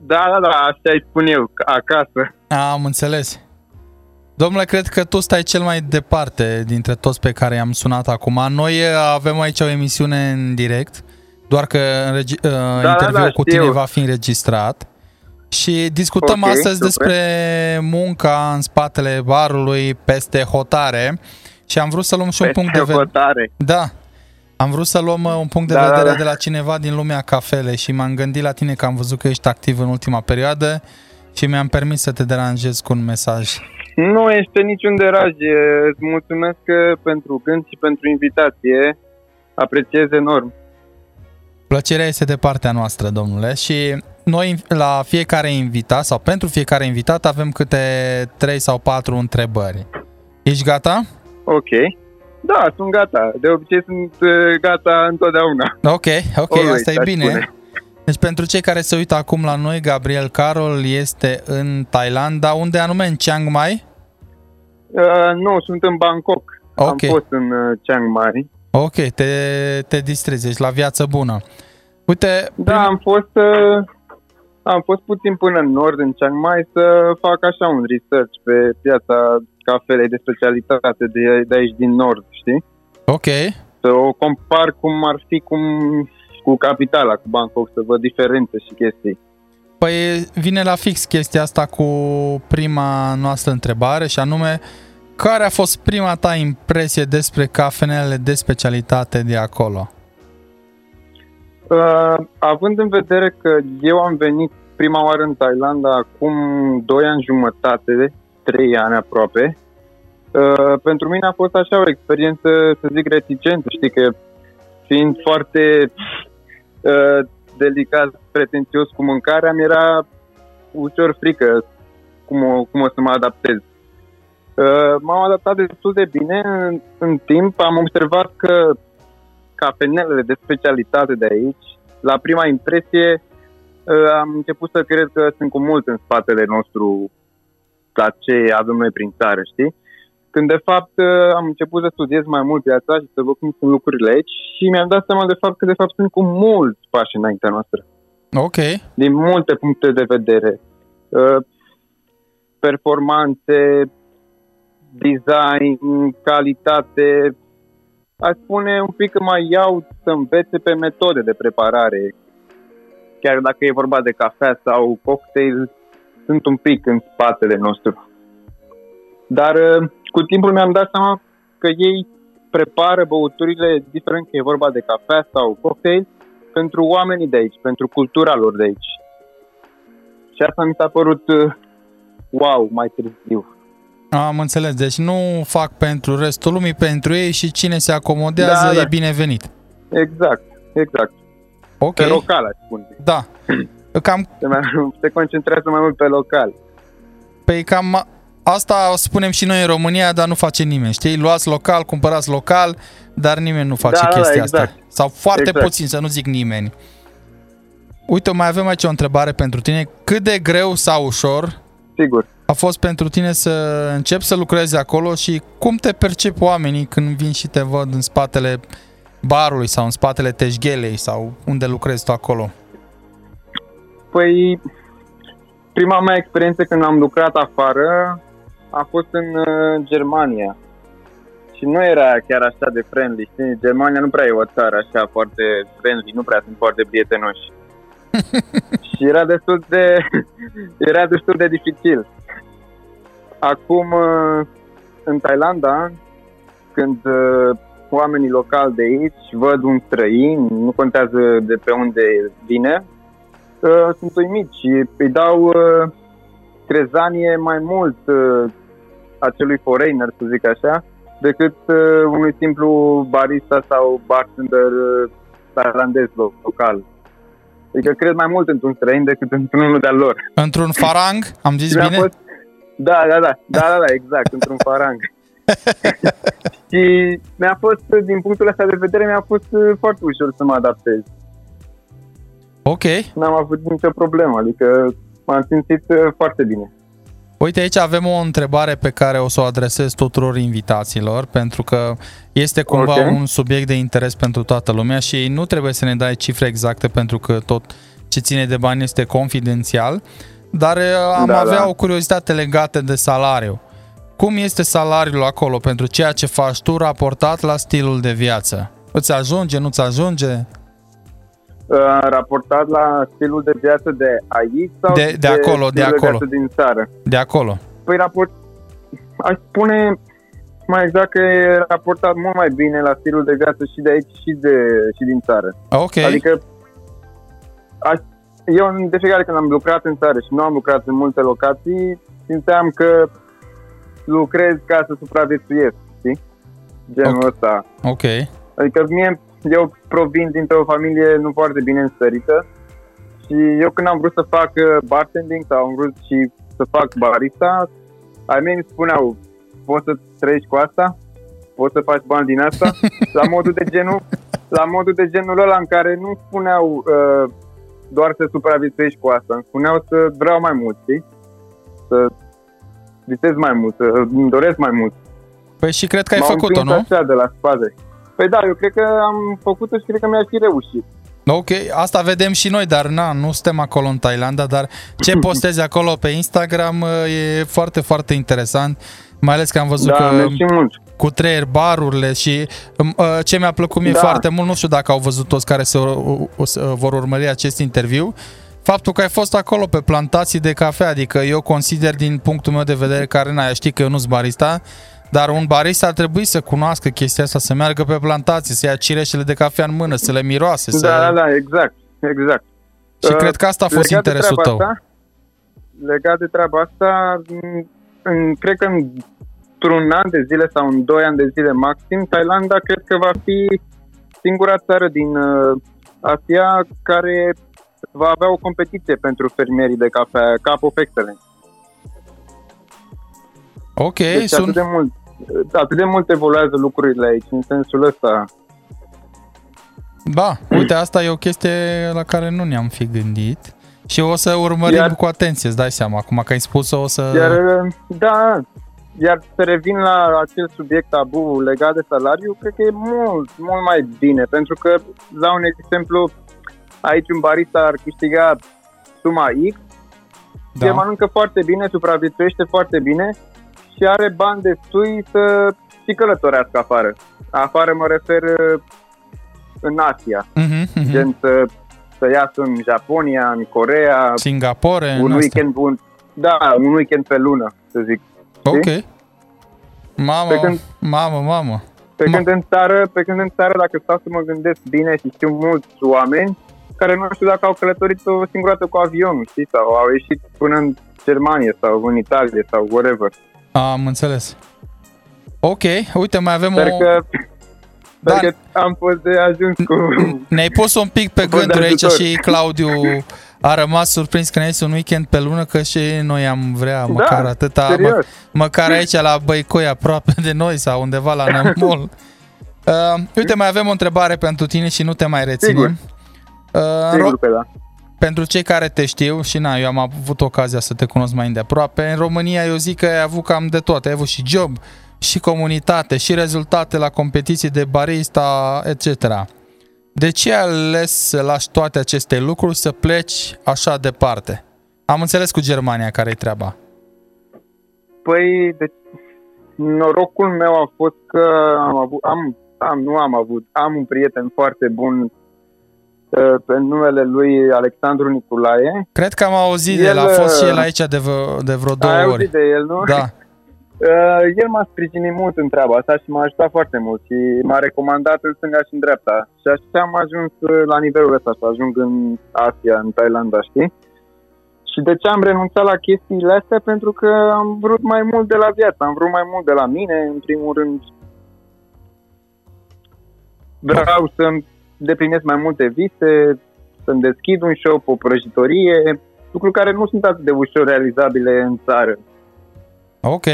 Da, da, da, așa îi spun eu, acasă. Am înțeles. Domnule, cred că tu stai cel mai departe dintre toți pe care i-am sunat acum. Noi uh, avem aici o emisiune în direct, doar că înregi- uh, da, interviul da, cu știu. tine va fi înregistrat. Și discutăm Ok, astăzi super. despre munca în spatele barului peste hotare și am vrut să luăm și un Peste punct de vedere. hotare. Da. Am vrut să luăm uh, un punct de Da, da, vedere da. de la cineva din lumea cafele și m-am gândit la tine că am văzut că ești activ în ultima perioadă și mi-am permis să te deranjez cu un mesaj. Nu este niciun deraj. e- Îți mulțumesc uh, pentru gând și pentru invitație. Apreciez enorm. Plăcerea este de partea noastră, domnule, și noi la fiecare invitat sau pentru fiecare invitat avem câte 3 sau 4 întrebări. Ești gata? Ok. Da, sunt gata. De obicei sunt uh, gata întotdeauna. Ok, ok, Always, asta e aș bine. spune. Deci pentru cei care se uită acum la noi, Gabriel Carol este în Thailanda, unde anume în Chiang Mai? Uh, nu, sunt în Bangkok. Ok. Am fost în uh, Chiang Mai. Ok, te, te distrezi, ești la viață bună. Uite, Da, am fost, uh, am fost puțin până în nord, în Chiang Mai, să fac așa un research pe piața cafelei de specialitate de, de aici din nord, știi? ok, Să o compar cum ar fi cum cu capitala, cu Bangkok, să văd diferențe și chestii. Păi vine la fix chestia asta cu prima noastră întrebare și anume care a fost prima ta impresie despre cafenele de specialitate de acolo? Uh, având în vedere că eu am venit prima oară în Thailanda acum 2 ani jumătate, 3 ani aproape, uh, pentru mine a fost așa o experiență, să zic, reticentă. Știi că fiind foarte uh, delicat, pretențios cu mâncarea, mi era ușor frică cum o, cum o să mă adaptez. Uh, m-am adaptat destul de bine. În, în timp am observat că cafenelele de specialitate de aici, la prima impresie, uh, am început să cred că sunt cu mult în spatele nostru la ce avem noi prin țară, știi? Când de fapt uh, am început să studiez mai mult viața și să văd cum sunt lucrurile aici și mi-am dat seama de fapt că de fapt sunt cu mulți pași înaintea noastră. Ok. Din multe puncte de vedere. Uh, performanțe, design, calitate. Aș spune un pic că mai iau să învețe pe metode de preparare. Chiar dacă e vorba de cafea sau cocktail, sunt un pic în spatele nostru. Dar uh, cu timpul mi-am dat seama că ei prepară băuturile, diferent că e vorba de cafea sau cocktail, pentru oamenii de aici, pentru cultura lor de aici. Și asta mi s-a părut uh, wow mai târziu. Am înțeles, deci nu fac pentru restul lumii, pentru ei și cine se acomodează Da, da. e binevenit. Exact, exact. Ok. Pe local, aș spune. Da. <clears throat> Cam, Se, mai- se concentrează mai mult pe local. Păi cam asta o spunem și noi în România, dar nu face nimeni, știi? Luați local, cumpărați local, dar nimeni nu face Da, da, chestia exact. asta. Sau foarte Exact. puțin, să nu zic nimeni. Uite, mai avem aici o întrebare pentru tine. Cât de greu sau ușor Sigur. a fost pentru tine să începi să lucrezi acolo și cum te percep oamenii când vin și te văd în spatele barului sau în spatele teșghelei sau unde lucrezi tu acolo? Păi, prima mea experiență când am lucrat afară a fost în uh, Germania. Și nu era chiar așa de friendly, știi? Germania nu prea e o țară așa foarte friendly, nu prea sunt foarte prietenoși. <laughs> și era destul de, <laughs> era destul de dificil. Acum, uh, în Thailanda, când uh, oamenii locali de aici văd un străin, nu contează de pe unde vine, uh, sunt uimiți și îi dau uh, crezanie mai mult uh, acelui foreigner, să zic așa, decât uh, unui simplu barista sau bartender uh, thailandez lo- local. Adică cred mai mult într-un străin decât într-unul <laughs> de-al lor. Într-un farang, am zis Și mi-a bine? Fost... Da, da, da, da, da, da, exact, <laughs> într-un farang. și mi-a fost, din punctul ăsta de vedere, mi-a fost uh, foarte ușor să mă adaptez. Ok. N-am avut nicio problemă, adică m-am simțit uh, foarte bine. Uite, aici avem o întrebare pe care o să o adresez tuturor invitaților, pentru că este cumva Ok. un subiect de interes pentru toată lumea și nu trebuie să ne dai cifre exacte, pentru că tot ce ține de bani este confidențial, dar uh, am Da, avea da. o curiozitate legată de salariu. Cum este salariul acolo pentru ceea ce faci tu raportat la stilul de viață? Îți ajunge, nu-ți ajunge? Uh, raportat la stilul de viață de aici sau De- de acolo, de stilul acolo. viață din țară? De acolo. Păi raport... Aș spune mai exact că e raportat mult mai bine la stilul de viață și de aici și, de, și din țară. Ok. Adică aș, eu de fiecare când am lucrat în țară și nu am lucrat în multe locații, simțeam că lucrez ca să supraviețuiesc, știi? Genul ăsta. Ok. Adică mie, eu provin dintr-o familie nu foarte bine înstărită și eu când am vrut să fac uh, bartending sau am vrut și să fac barista, ai mei îmi spuneau, poți să trăiești cu asta? Poți să faci bani din asta? <laughs> la modul de genul, la modul de genul ăla în care nu spuneau uh, doar să supraviețuiești cu asta, îmi spuneau să vreau mai mult, știi? Să visez mai mult, să îmi doresc mai mult. Păi și cred că ai M-au făcut-o, împins nu? Așa de la spate. Păi da, eu cred că am făcut-o și cred că mi-a și reușit. Ok, asta vedem și noi, dar na, nu suntem acolo în Thailanda, dar ce <laughs> postezi acolo pe Instagram e foarte, foarte interesant, mai ales că am văzut Da, că mersi mult. cu trei barurile și um, uh, ce mi-a plăcut mie Da. foarte mult, nu știu dacă au văzut toți care se, o, o, o, să- vor urmări acest interviu, faptul că ai fost acolo pe plantații de cafea, adică eu consider din punctul meu de vedere că Arena, știi că eu nu-s barista, dar un barista ar trebui să cunoască chestia asta, să meargă pe plantații, să ia cireșele de cafea în mână, să le miroase. Da, să... da, da, exact, exact. Și cred că asta a fost legat de interesul treaba tău. Asta, legat de treaba asta, m, în, cred că într-un an de zile sau în doi ani de zile maxim, Thailanda cred că va fi singura țară din uh, Asia care va avea o competiție pentru fermierii de cafea, Cup of Excellence. Ok, Deci sun... atât de mult atât de mult evoluează lucrurile aici, în sensul ăsta. Ba, uite, asta e o chestie la care nu ne-am fi gândit și o să urmărim Iar- cu atenție, îți dai seama. Acum că ai spus-o, o să... Iar, da, iar să revin la acel subiect tabu legat de salariu, cred că e mult, mult mai bine, pentru că, la un exemplu, aici un barista ar câștiga suma X, Da. el mănâncă foarte bine, supraviețuiește foarte bine și are bani destui să și călătorească afară. Afară mă refer uh, în Asia, Mhm, mhm. gen să, să iasă în Japonia, în Corea, Singapore, în un astea. weekend, un, da, un weekend pe lună, să zic. Ok. Mamă, Pe când- mamă, mamă. Pe când, în țară, pe când în țară, dacă stau să mă gândesc bine și știu mulți oameni care nu știu dacă au călătorit o singură dată cu avionul, știi, sau au ieșit până în Germania sau în Italia sau whatever. Am înțeles. Ok, uite, mai avem Sper o... că, Da. sper că am fost de ajuns cu... Ne-ai pus un pic pe <laughs> Fost de gânduri aici ajutor. și Claudiu a rămas surprins că ne este un weekend pe lună că și noi am vrea măcar atâta, mă, serios. măcar aici la Băicoi aproape de noi sau undeva la <laughs> Nămol. Uh, uite, mai avem o întrebare pentru tine și nu te mai reținem. Uh, în Sigur Ro- că da. Pentru cei care te știu și na, eu am avut ocazia să te cunosc mai îndeaproape, în România eu zic că ai avut cam de toate, ai avut și job, și comunitate, și rezultate la competiții de barista, etc. De ce ai ales să lași toate aceste lucruri să pleci așa departe? Am înțeles cu Germania care e treaba. Păi, de, norocul meu a fost că am avut, am, am, nu am avut, am un prieten foarte bun uh, pe numele lui Alexandru Niculae. Cred că am auzit de El, el, a fost și el uh, aici de, vreo, de vreo două Ai ori. auzit de el, nu? Da. <laughs> Uh, el m-a sprijinit mult în treaba asta și m-a ajutat foarte mult și m-a recomandat în stânga și în dreapta. Și așa am ajuns uh, la nivelul ăsta, să ajung în Asia, în Thailanda, știi? Și de ce am renunțat la chestiile astea? Pentru că am vrut mai mult de la viață, am vrut mai mult de la mine, în primul rând. Vreau să-mi deplinesc mai multe vise, să-mi deschid un shop, o prăjitorie, lucruri care nu sunt atât de ușor realizabile în țară. Ok.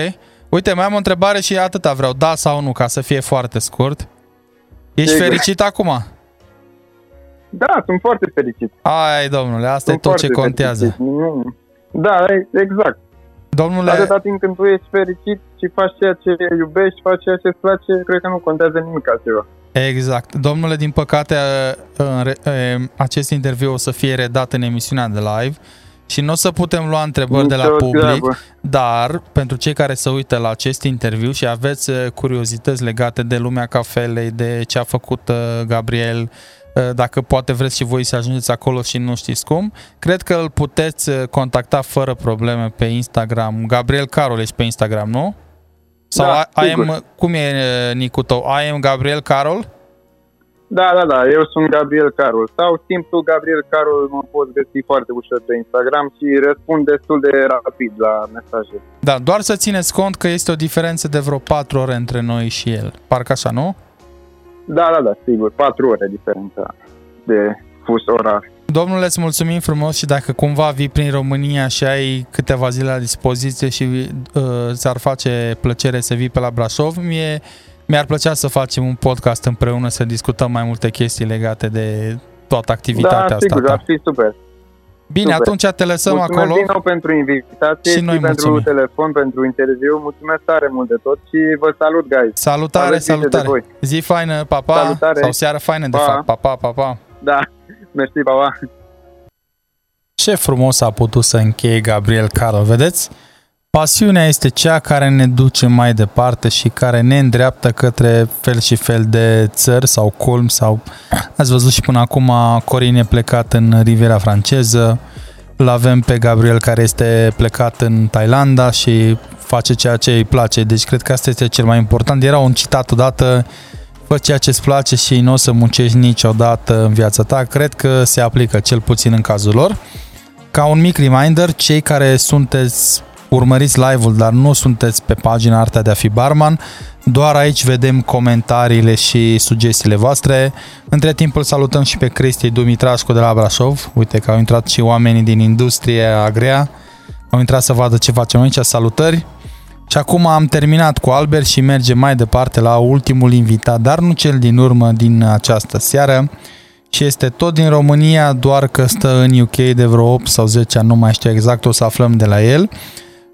Uite, mai am o întrebare și atâta vreau, da sau nu, ca să fie foarte scurt. Ești Sigur. fericit acum? Da, sunt foarte fericit. Ai, domnule, asta Sunt e tot ce foarte contează. fericit. Nu. Da, e- exact. Domnule, Atâta timp când tu ești fericit și faci ceea ce iubești, faci ceea ce îți place, cred că nu contează nimic altceva. Exact. Domnule, din păcate, în re- acest interviu o să fie redat în emisiunea de live și nu o să putem lua întrebări de la Nicio public, treabă. dar pentru cei care se uită la acest interviu și aveți uh, curiozități legate de lumea cafelei, de ce a făcut uh, Gabriel, uh, dacă poate vreți și voi să ajungeți acolo și nu știți cum, cred că îl puteți uh, contacta fără probleme pe Instagram. Gabriel Carol ești pe Instagram, nu? Sau Da, I, I sigur. am, cum e uh, nicul tău? I am Gabriel Carol? Da, da, da, eu sunt Gabriel Carol. Sau simplu Gabriel Carol mă poți găsi foarte ușor pe Instagram și răspund destul de rapid la mesaje. Da, doar să țineți cont că este o diferență de vreo 4 ore între noi și el. Parcă așa, nu? Da, da, da, sigur, patru ore diferența de fus orar. Domnule, îți mulțumim frumos și dacă cumva vii prin România și ai câteva zile la dispoziție și uh, ți-ar face plăcere să vii pe la Brașov, mie, mi-ar plăcea să facem un podcast împreună, să discutăm mai multe chestii legate de toată activitatea da, asta. sigur, ta. ar fi super. Bine, Super. atunci te lăsăm Mulțumesc acolo. din nou pentru invitație Și și, noi pentru mulțumim. telefon, pentru interviu. Mulțumesc tare mult de tot și vă salut, guys. Salutare, Aveți grijă de salutare. voi. Zi faină, pa, pa. Salutare. Sau seară faină, de Pa. fapt. Pa, pa, pa, pa. Da, mersi, pa, pa. Ce frumos a putut să încheie Gabriel Carol, vedeți? Pasiunea este cea care ne duce mai departe și care ne îndreaptă către fel și fel de țări sau colmi sau ați văzut și până acum Corin e plecat în Riviera franceză, îl avem pe Gabriel care este plecat în Thailanda și face ceea ce îi place. Deci cred că asta este cel mai important. Era un citat odată, fă ceea ce îți place și nu o să muncești niciodată în viața ta. Cred că se aplică cel puțin în cazul lor. Ca un mic reminder, cei care sunteți urmăriți live-ul, dar nu sunteți pe pagina Artea de a fi barman, doar aici vedem comentariile și sugestiile voastre. Între timp îl salutăm și pe Cristi Dumitrașcu de la Brașov. Uite că au intrat și oamenii din industrie agrea. Au intrat să vadă ce facem aici. Salutări! Și acum am terminat cu Albert și mergem mai departe la ultimul invitat, dar nu cel din urmă din această seară. Și este tot din România, doar că stă în UK de vreo 8 sau 10 ani, nu mai știu exact, o să aflăm de la el.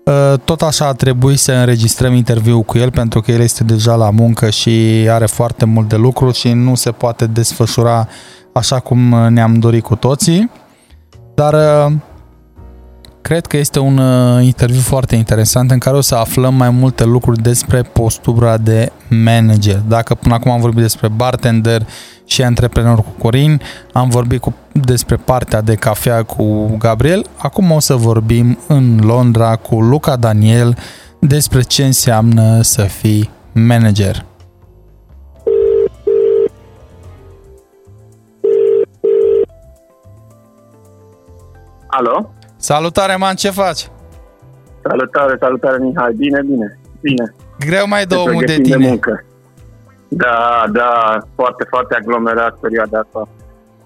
Uh, tot așa a trebuit să înregistrăm interviul cu el pentru că el este deja la muncă și are foarte mult de lucru și nu se poate desfășura așa cum ne-am dorit cu toții. Dar uh, cred că este un uh, interviu foarte interesant în care o să aflăm mai multe lucruri despre postura de manager. Dacă până acum am vorbit despre bartender și antreprenor cu Corin, am vorbit cu, despre partea de cafea cu Gabriel, acum o să vorbim în Londra cu Luca Daniel despre ce înseamnă să fii manager. Alo? Salutare, man, ce faci? Salutare, salutare, Mihai. Bine, bine, bine. Greu mai dă Ne omul de pregătim tine. muncă. Da, da, foarte, foarte aglomerat perioada asta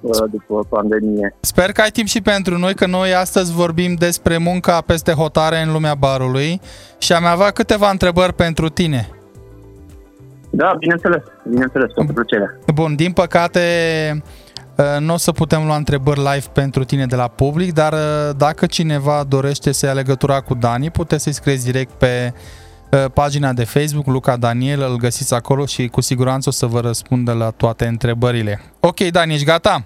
uh, după pandemie. Sper că ai timp și pentru noi, că noi astăzi vorbim despre munca peste hotare în lumea barului și am avea câteva întrebări pentru tine. Da, bineînțeles, bineînțeles, cu plăcere. Bun, din păcate uh, nu o să putem lua întrebări live pentru tine de la public, dar uh, dacă cineva dorește să ia legătura cu Dani, puteți să-i scrieți direct pe uh, pagina de Facebook, Luca Daniel, îl găsiți acolo și cu siguranță o să vă răspundă la toate întrebările. Ok, Dani, ești gata?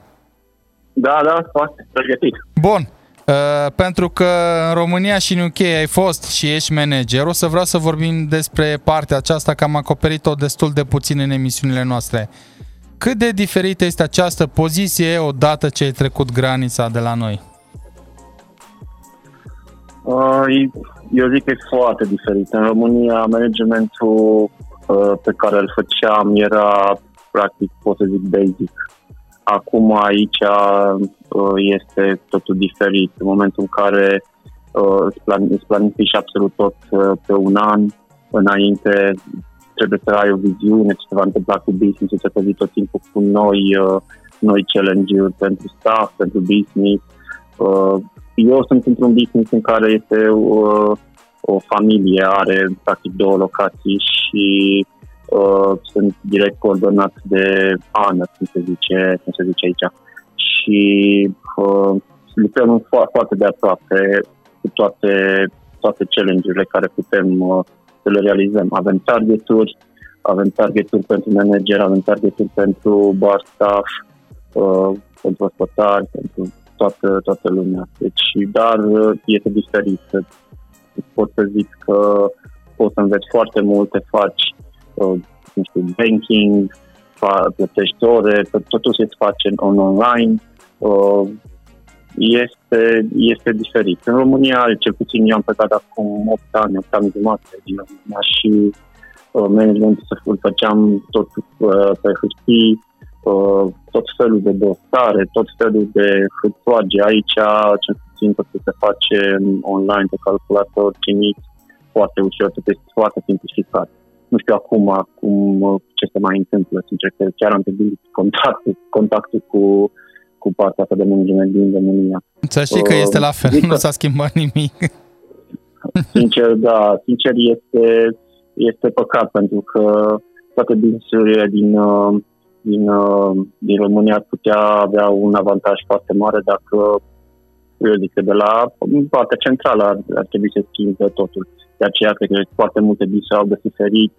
Da, da, foarte pregătit. Bun. Uh, pentru că în România și în UK ai fost și ești manager, o să vreau să vorbim despre partea aceasta, că am acoperit-o destul de puțin în emisiunile noastre. Cât de diferită este această poziție odată ce ai trecut granița de la noi? Uh, eu zic că e foarte diferit. În România, managementul uh, pe care îl făceam era, practic, pot să zic, basic. Acum aici uh, este totul diferit. În momentul în care uh, îți, plan- îți planifici absolut tot uh, pe un an înainte, trebuie să ai o viziune ce se va întâmpla cu business, să te vii tot timpul cu noi, uh, noi challenge-uri pentru staff, pentru business. Uh, eu sunt într-un business în care este uh, o familie, are practic două locații și uh, sunt direct coordonat de Ana, cum se zice, cum se zice aici. Și uh, lucrăm fo- foarte de aproape cu toate, toate challenge-urile care putem uh, să le realizăm. Avem targeturi, avem targeturi pentru manager, avem targeturi pentru bar staff, uh, pentru ospătari, pentru toată, toată lumea. Deci, dar uh, este diferit. Pot să zic că poți să înveți foarte multe, faci, uh, nu știu, banking, fa- plătești ore, tot- totul se face în online. Uh, este, este diferit. În România, cel puțin eu am plecat acum 8 ani, 8 ani jumate din România și uh, managementul să îl făceam tot uh, pe hârtii, uh, tot felul de dosare, tot felul de hârtoage. Aici, cel puțin, totul se face online pe calculator, trimit foarte ușor, totul este foarte simplificat. Nu știu acum cum, uh, ce se mai întâmplă, sincer, că chiar am pierdut contactul, contactul cu, cu partea asta de management din România. Să știi că Uh, este la fel, zic nu că- s-a schimbat nimic. Sincer, da, sincer este, este păcat pentru că toate businessurile din, uh, din, uh, din România ar putea avea un avantaj foarte mare dacă, eu zic că de la partea centrală ar, ar trebui să schimbe totul. De aceea cred că foarte multe business au de suferit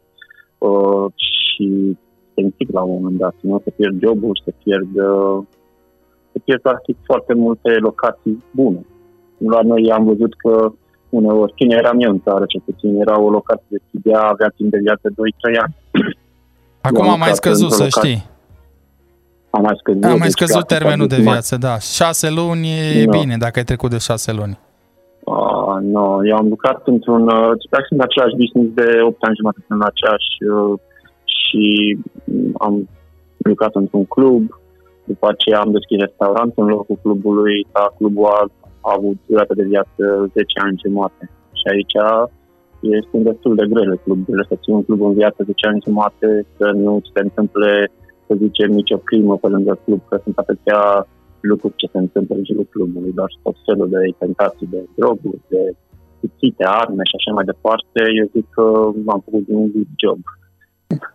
uh, și se închid la un moment dat, nu? se pierd joburi, se pierd, uh, se pierd practic foarte multe locații bune. La noi am văzut că uneori, cine eram eu în țară, ce puțin, era o locație de studia, avea timp de viață 2-3 ani. Acum Eu am am mai stat scăzut, într-o să locație- știi. Am mai scăzut. Am mai deci scăzut practic, termenul de mai- viață, da. Șase luni e Nu. bine dacă ai trecut de șase luni. Uh, nu, eu am lucrat într-un, uh, practic în același business de 8 ani jumătate în aceeași uh, și mm, am lucrat într-un club, după aceea am deschis restaurant în locul clubului, dar clubul a, a avut durată de viață 10 ani jumate. Și aici este destul de greu cluburile, să ții un club în viață 10 ani jumate, să nu ți se întâmple, să zicem, nicio crimă pe lângă club, că sunt atâtea lucruri ce se întâmplă în jurul clubului, dar și tot felul de tentații de droguri, de cuțite, arme și așa mai departe, eu zic că am făcut un good job.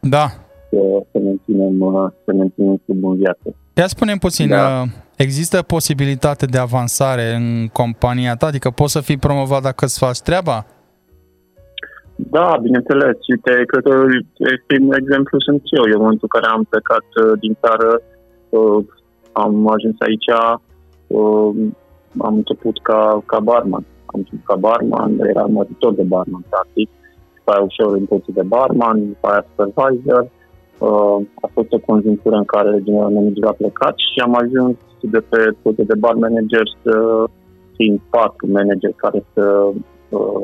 Da. Să, să menținem, uh, să menținem clubul în viață. Ia spune puțin, Da. uh, există posibilitate de avansare în compania ta? Adică poți să fii promovat dacă îți faci treaba? Da, bineînțeles. Uite, cred că primul exemplu sunt eu. Eu în momentul în care am plecat uh, din țară, uh, am ajuns aici, uh, am început ca, ca barman. Am început ca barman, eram măritor de barman, practic. După aia ușor în poziție de barman, după aia supervisor. Uh, a fost o conjunctură în care general manager a plecat și am ajuns de pe poziție de bar manager să fiind patru manageri care să uh,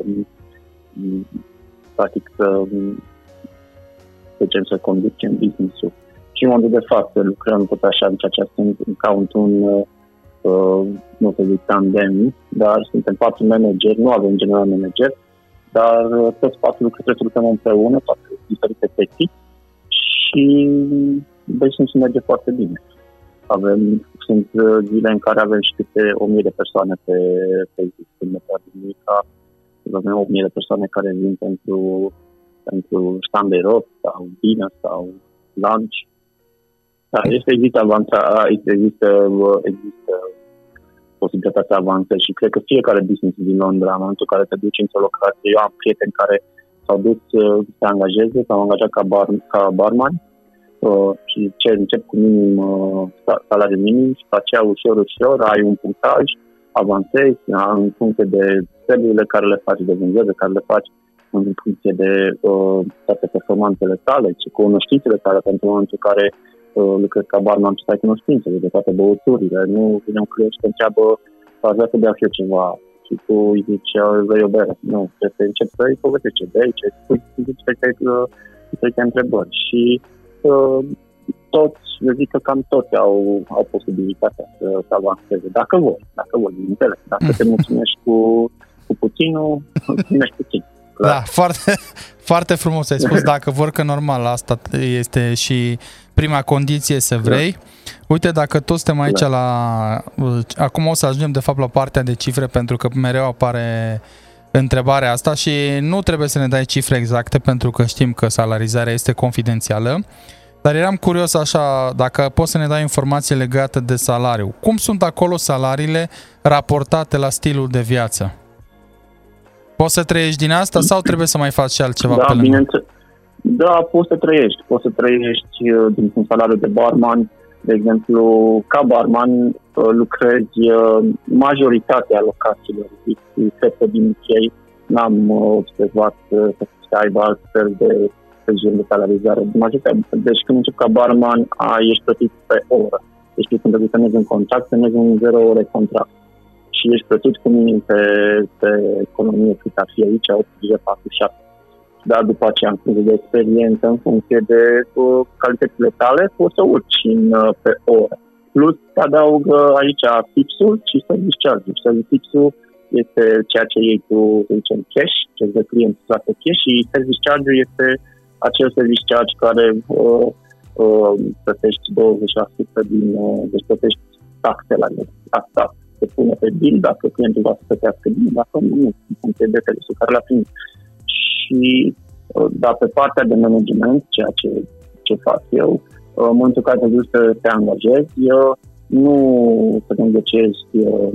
practic să să zicem, să conducem business-ul. Și în momentul de față lucrăm tot așa, în ceea ce sunt ca un, uh, nu să zic tandem, dar suntem patru manageri, nu avem general manager, dar uh, toți patru lucrăm, lucrăm împreună, patru diferite secții și business-ul merge foarte bine. Avem, sunt uh, zile în care avem și câte o mie de persoane pe, pe zi, când ne Duminica, avem 8.000 de persoane care vin pentru, pentru stand de rock sau dinner sau lunch. Da, este există avanța, există, există posibilitatea să avansezi și cred că fiecare business din Londra, în momentul în care te duci într-o locație, eu am prieteni care s-au dus uh, să se angajeze, s-au angajat ca, bar, ca barman uh, și ce încep cu minim uh, sa- salariu minim și pe aceea ușor, ușor ai un punctaj, avansezi în funcție de treburile care le faci, de vânzări care le faci, în funcție de uh, toate performanțele tale, și cunoștințele tale, pentru momentul în care uh, lucrezi ca barman și ai cunoștințele de toate băuturile. Nu vine un client și te întreabă, aș vrea să beau și eu ceva. Și tu îi zici, vrei o bere? Nu, trebuie să începi să-i povestești ce bei, ce spui, îi zici diferite, uh, diferite întrebări. Și uh, toți, eu zic că cam toți au, au posibilitatea să, să avanseze, dacă vor, dacă vor, bineînțeles. Dacă te <laughs> mulțumești cu, cu puținul, mulțumești puțin. Da, foarte, <laughs> foarte frumos ai spus. Dacă vor că normal, asta este și prima condiție să vrei. Uite, dacă toți suntem aici Da. la... Acum o să ajungem de fapt la partea de cifre, pentru că mereu apare întrebarea asta și nu trebuie să ne dai cifre exacte, pentru că știm că salarizarea este confidențială. Dar eram curios așa, dacă poți să ne dai informații legate de salariu. Cum sunt acolo salariile raportate la stilul de viață? Poți să trăiești din asta sau trebuie să mai faci și altceva da, pe lângă? bineînțeles. Da, poți să trăiești. Poți să trăiești uh, dintr-un salariu de barman. De exemplu, ca barman uh, lucrezi uh, majoritatea locațiilor. Cred că din UK n-am uh, observat uh, să aibă alt fel de regim de salarizare. Majoritatea, deci când începi ca barman, ai, ești plătit pe oră. Deci tu când te semnezi un contract, semnezi un zero ore contract și ești plătit cu minim pe, pe economie cât ar fi aici, 847. Dar după aceea, în funcție de experiență, în funcție de uh, calitățile tale, poți să urci în, uh, pe oră. Plus, te adaugă aici tipsul și service charge. Service tipsul este ceea ce iei tu, să zicem, cash, ce de client să cash și service charge este acel service charge care uh, uh, plătești 20% din, uh, deci plătești taxe la el. Asta se pune pe bill dacă clientul va să plătească bine, dacă nu, nu, în funcție de serviciul care l-a primit. Și, uh, dar pe partea de management, ceea ce, ce fac eu, uh, în momentul în care te duci să te angajezi, eu nu să negociezi, uh,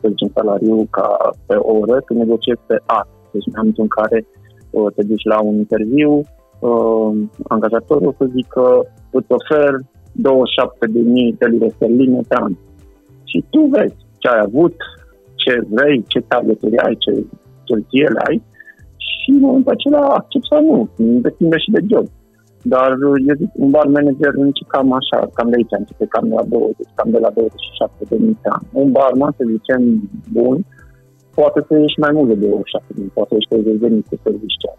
să zicem, salariul ca pe oră, să negociezi pe an. Deci în momentul în care uh, te duci la un interviu, uh, angajatorul să zică îți ofer 27.000 de lire sterline pe an. Și tu vezi ce ai avut, ce vrei, ce targeturi ai, ce cheltuieli ai și în momentul acela accept sau nu, depinde și de job. Dar eu zic, un bar manager începe cam așa, cam de aici începe, cam de la 20, cam de la 27 de mii pe an. Un barman, să zicem, bun, poate să ieși mai mult de 27 de mii, poate să ieși 30 de mii pe serviciu.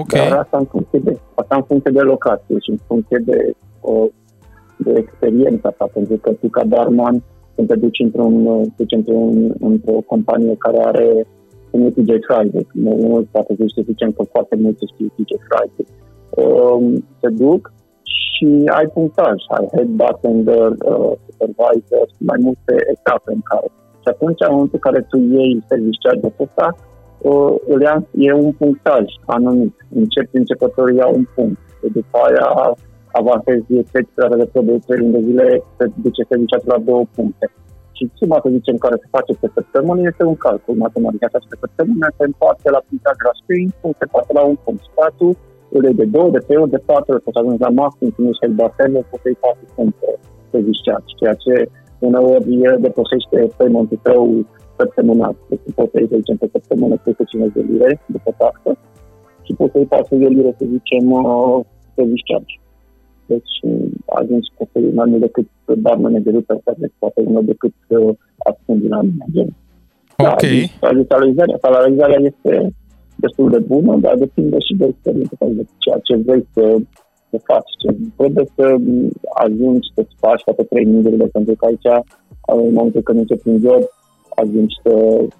Ok. Dar asta în funcție de, asta în funcție de locație și în funcție de, o, de experiența ta, pentru că tu ca barman, când te duci într-un, te duci într-un, într-o companie care are cum e TJ Friday, nu poate să zicem că foarte mult să știi TJ Friday, um, se duc și ai punctaj, ai head bartender, uh, supervisor, mai multe etape în care. Și atunci, în momentul în care tu iei service charge ăsta, uh, îl ia, e un punctaj anumit. Începi începătorii iau un punct. Și după aia avansezi extra de de 3 luni de zile, se duce serviciat la două puncte. Și suma, să zicem, care se face pe săptămână este un calcul matematic. Așa pe săptămână se împarte la punctaj la string, se împarte la un punct. Statul îl de două, de trei ori, de patru ori, poți ajungi la maxim, când ești el bartender, poți să-i faci puncte pe ziceați, ceea ce uneori el depășește payment-ul tău săptămânal. Deci poți să-i, să zicem, pe săptămână 350 de lire după taxă și poți să-i 4 de lire, să zicem, uh, pe ziceați. Deci ajungi cu mai mult decât bar managerul pe care poate mai mult decât uh, ascund din manager. Ok. Da, salarizarea, salarizarea este destul de bună, dar depinde și de experiență, de ceea ce vrei să, să faci. Ce trebuie să ajungi să-ți faci toate trainingurile, pentru că aici, în momentul când începi un job, ajungi să,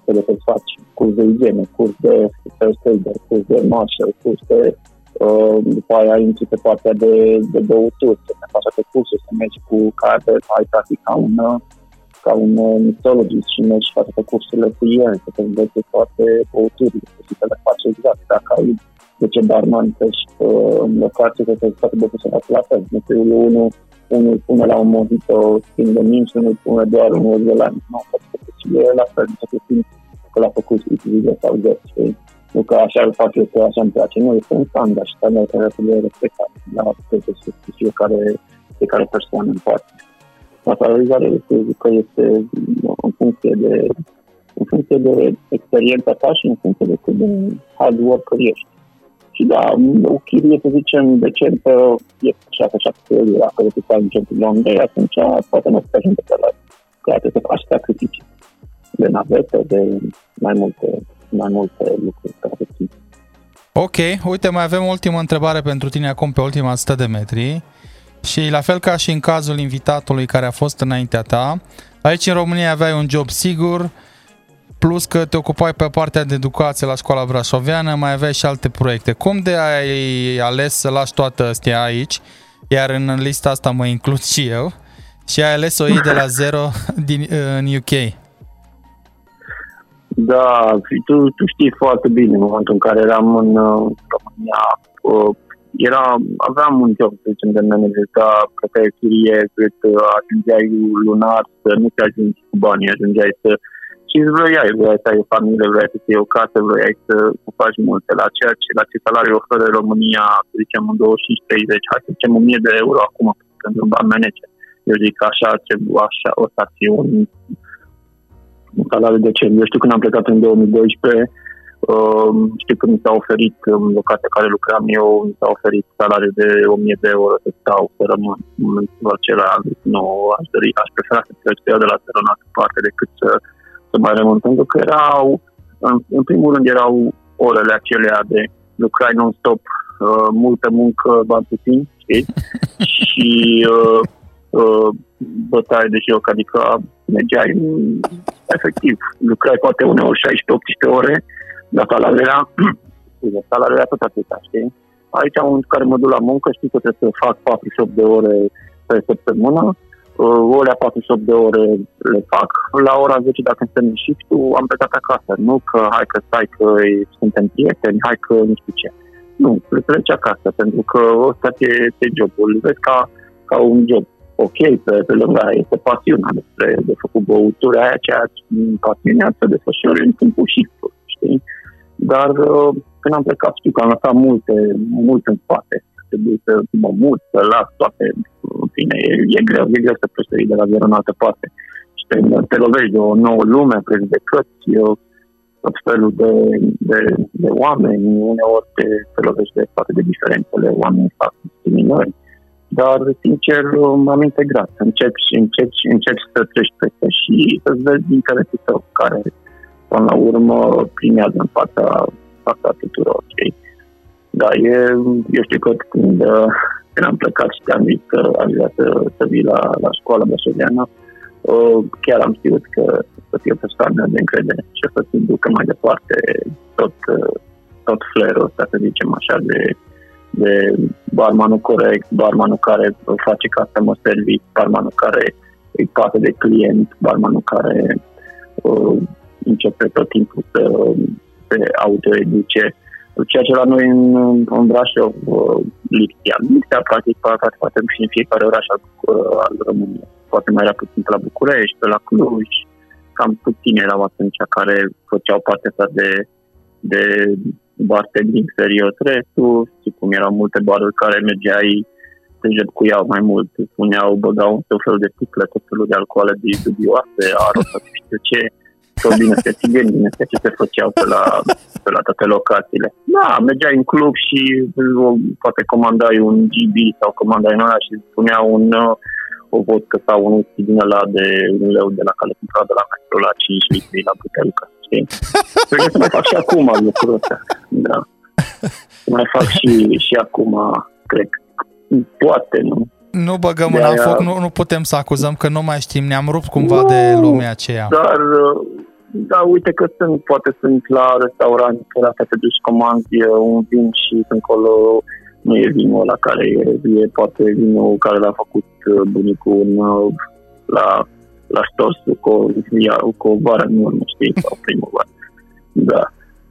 trebuie să faci curs de igienă, curs de first aider, curs de marshal, curs de Uh, după aia intri pe partea de, de băuturi, să te faci toate cursuri, să mergi cu care ai practic ca un, ca un mixologist și mergi toate pe cursurile cu el, să te înveți toate băuturile, să le faci exact. Dacă ai 10 barman pe uh, în locație, să te toate băuturile să faci la fel. Nucleul unul, unul pune la un mojito schimb de minți, unul pune doar unul de la nu, pentru că și e la fel, să te simți că l-a făcut X, sau Z, știi? Nu că așa îl fac eu, că așa îmi place. Nu, este un standard și standard care trebuie respectat la fiecare, fiecare persoană în parte. Materializarea este, zic că este în funcție de în funcție de experiența ta și în funcție de cât de hard worker ești. Și da, o chirie, să zicem, decentă, e 6-7 euro, dacă tu faci un centru long day, atunci poate nu te ajunge pe la care trebuie să faci sacrificii de navetă, de mai multe mai multe lucruri care țin. Ok, uite, mai avem ultima întrebare pentru tine acum pe ultima 100 de metri. Și la fel ca și în cazul invitatului care a fost înaintea ta, aici în România aveai un job sigur, plus că te ocupai pe partea de educație la școala brașoveană, mai aveai și alte proiecte. Cum de ai ales să lași toată astea aici, iar în lista asta mă includ și eu, și ai ales o iei de la zero <laughs> din, în UK? Da, tu, tu știi foarte bine în momentul în care eram în uh, România, uh, era, aveam un job, să zicem, de manager, ca pe chirie, cât uh, ajungeai lunar, să nu te ajungi cu banii, ajungeai să și îți vroiai, vroiai să ai o familie, vroiai să iei o casă, vroiai să, să faci multe. La ceea ce, la ce salariu oferă România, să zicem, în 25-30, hai să zicem 1000 de euro acum pentru un ban manager. Eu zic că așa, așa o să fie un un salariu decent. Eu știu când am plecat în 2012, uh, știu că mi s-a oferit, în locația care lucram eu, mi s-a oferit salariu de 1000 de euro să stau, să rămân. În momentul acela, nu, aș, dori, aș prefera să plec să iau de la țară în altă parte decât să, să mai rămân. Pentru că erau, în, în primul rând, erau orele acelea de lucrai non-stop, uh, multă muncă, bani puțin, știi? <laughs> și uh, uh, bătaie de joc, adică mergeai efectiv, lucrai poate uneori 16-18 ore, dar salariul era, salariul era tot atâta, știi? Aici, în care mă duc la muncă, știu că trebuie să fac 48 de ore pe săptămână, uh, ore 48 de ore le fac, la ora 10 dacă suntem în shift am plecat acasă. Nu că hai că stai că suntem prieteni, hai că nu știu ce. Nu, pleci acasă, pentru că ăsta e, e jobul. Vezi ca, ca un job ok, pe, pe lângă aia este pasiunea despre de făcut băutura aia, ceea ce pasiunea să desfășoare în timpul și știi? Dar uh, când am plecat, știu că am lăsat multe, multe în spate. Trebuie să mă mut, să las toate. În fine, e, e greu, e greu să pleci de la zero în altă parte. Și te, te lovești de o nouă lume, pleci de căți, eu, tot felul de, de, de oameni, uneori te, te lovești de toate de diferențele, oamenii fac discriminări, dar, sincer, m-am integrat. Începi și începi, începi să treci peste și să-ți vezi interesul tău, care, până la urmă, primează în fața, fața tuturor. Știi? Da, e, eu știu că când, când am plecat și te-am zis că aș vrea să, să vii la, la școala bășoveană, chiar am știut că să fie o persoană de încredere și o să-ți ducă mai departe tot, tot flerul ăsta, să zicem așa, de, de barmanul corect, barmanul care face customer service, barmanul care îi poate de client, barmanul care uh, începe tot timpul să se autoeduce. Ceea ce la noi în, în Brașov uh, lipsea. Lipsea practic poate, poate și în fiecare oraș al, uh, al României. Poate mai era puțin pe la București, pe la Cluj, cam puține erau atunci care făceau parte asta de, de bartending serios. Restul, și cum erau multe baruri care mergeai te jetcuiau mai mult, puneau, băgau un tot fel de sticle, tot felul de alcoole de dubioase, aro, să știu ce, tot bine să țigeni, bine să ce se făceau pe la, pe la toate locațiile. Da, mergeai în club și poate comandai un GB sau comandai un ăla și spunea un o vodcă sau un whisky din ăla de un leu de la care cumpăra de la metro la 5 litri la butelcă, știi? Cred că să mai fac și acum lucrul ăsta, da. Să mai fac și, și acum, cred, poate, nu? Nu băgăm în foc, nu, nu putem să acuzăm că nu mai știm, ne-am rupt cumva nu, de lumea aceea. Dar, da, uite că sunt, poate sunt la restaurant, la care te duci comanzi un vin și sunt acolo nu e vinul la care e, e poate vinul care l-a făcut uh, bunicul în, uh, la, la stors cu, o, cu o vară în urmă, știi, sau primăvară. Da.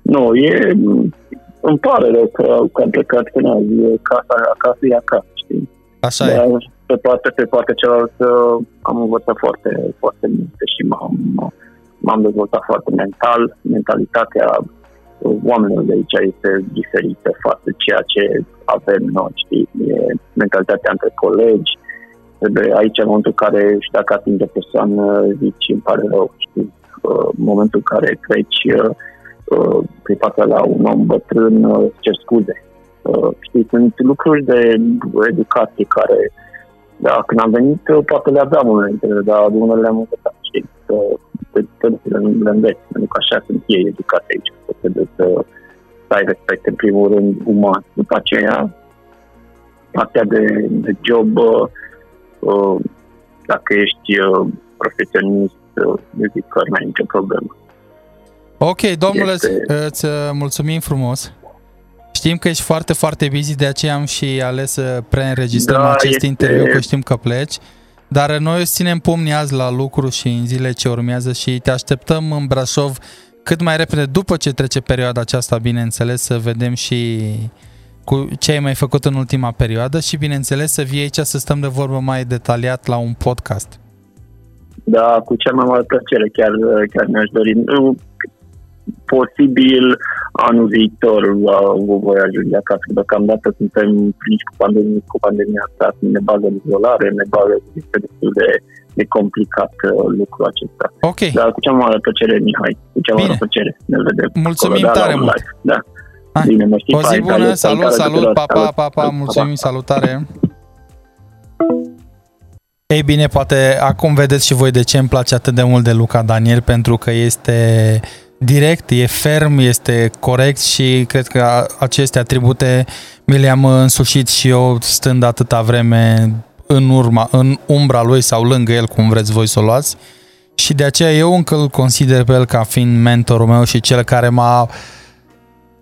Nu, e, îmi pare rău că, că am plecat până azi, e casa, acasă e acasă, știi? Așa Dar, e. Pe partea, pe partea cealaltă am învățat foarte, foarte multe și m-am, m-am dezvoltat foarte mental, mentalitatea oamenilor de aici este diferită față de ceea ce avem noi, știi? E mentalitatea între colegi, de aici în momentul în care și dacă atinge o persoană, zici, îmi pare rău, știi? În momentul în care treci pe fața la un om bătrân, cer scuze. Știi, sunt lucruri de educație care, da, când am venit, poate le aveam unele dar unele le-am învățat, știi? pe toate le, le înveți, pentru că așa sunt ei educate aici, să, să, să ai respect în primul rând uman. După aceea, partea de, de job, uh, uh dacă ești uh, profesionist, uh, eu zic că nu ai nicio problemă. Ok, domnule, este... îți uh, mulțumim frumos. Știm că ești foarte, foarte busy, de aceea am și ales să preînregistrăm da, acest este... interviu, că știm că pleci. Dar noi îți ținem pumni azi la lucru și în zile ce urmează și te așteptăm în Brașov cât mai repede după ce trece perioada aceasta, bineînțeles, să vedem și cu ce ai mai făcut în ultima perioadă și, bineînțeles, să vii aici să stăm de vorbă mai detaliat la un podcast. Da, cu cea mai mare plăcere, chiar, chiar mi-aș dori posibil anul viitor uh, voi ajunge acasă. Deocamdată suntem prinși cu pandemia, cu pandemia asta, ne bagă în izolare, ne bagă, este destul de, de complicat uh, lucrul acesta. Ok. Dar cu cea mai mare plăcere, Mihai, cu cea mai mare plăcere. Ne vedem. Mulțumim acolo, da, tare mult. Live. Da. Hai. Bine, mă știi, o zi bună, salut, salut, pa, pa, pa, pa, mulțumim, salutare. Ei bine, poate acum vedeți și voi de ce îmi place atât de mult de Luca Daniel, pentru că este direct, e ferm, este corect și cred că aceste atribute mi le-am însușit și eu stând atâta vreme în urma, în umbra lui sau lângă el, cum vreți voi să o luați. Și de aceea eu încă îl consider pe el ca fiind mentorul meu și cel care m-a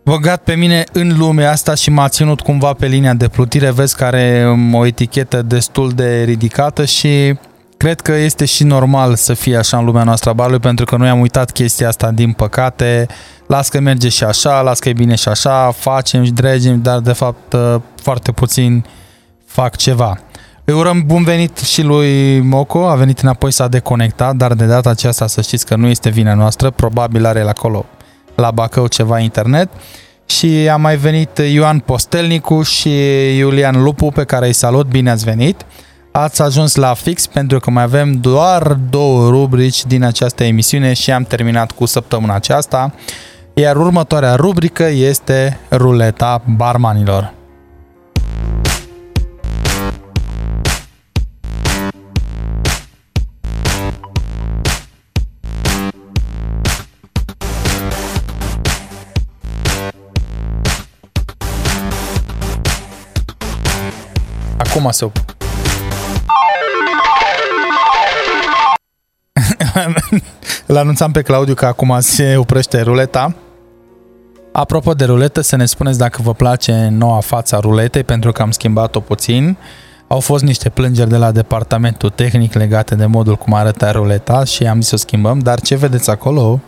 băgat pe mine în lumea asta și m-a ținut cumva pe linia de plutire. Vezi că are o etichetă destul de ridicată și Cred că este și normal să fie așa în lumea noastră a barului, pentru că noi am uitat chestia asta, din păcate. Las că merge și așa, las că e bine și așa, facem și dregem, dar de fapt uh, foarte puțin fac ceva. Îi urăm bun venit și lui Moco, a venit înapoi, s-a deconectat, dar de data aceasta să știți că nu este vina noastră, probabil are la acolo la Bacău ceva internet. Și a mai venit Ioan Postelnicu și Iulian Lupu, pe care îi salut, bine ați venit! Ați ajuns la fix pentru că mai avem doar două rubrici din această emisiune și am terminat cu săptămâna aceasta. iar următoarea rubrică este ruleta barmanilor. Acum se Îl anunțam pe Claudiu că acum se oprește ruleta. Apropo de ruletă, să ne spuneți dacă vă place noua fața ruletei, pentru că am schimbat-o puțin. Au fost niște plângeri de la departamentul tehnic legate de modul cum arăta ruleta și am zis să o schimbăm, dar ce vedeți acolo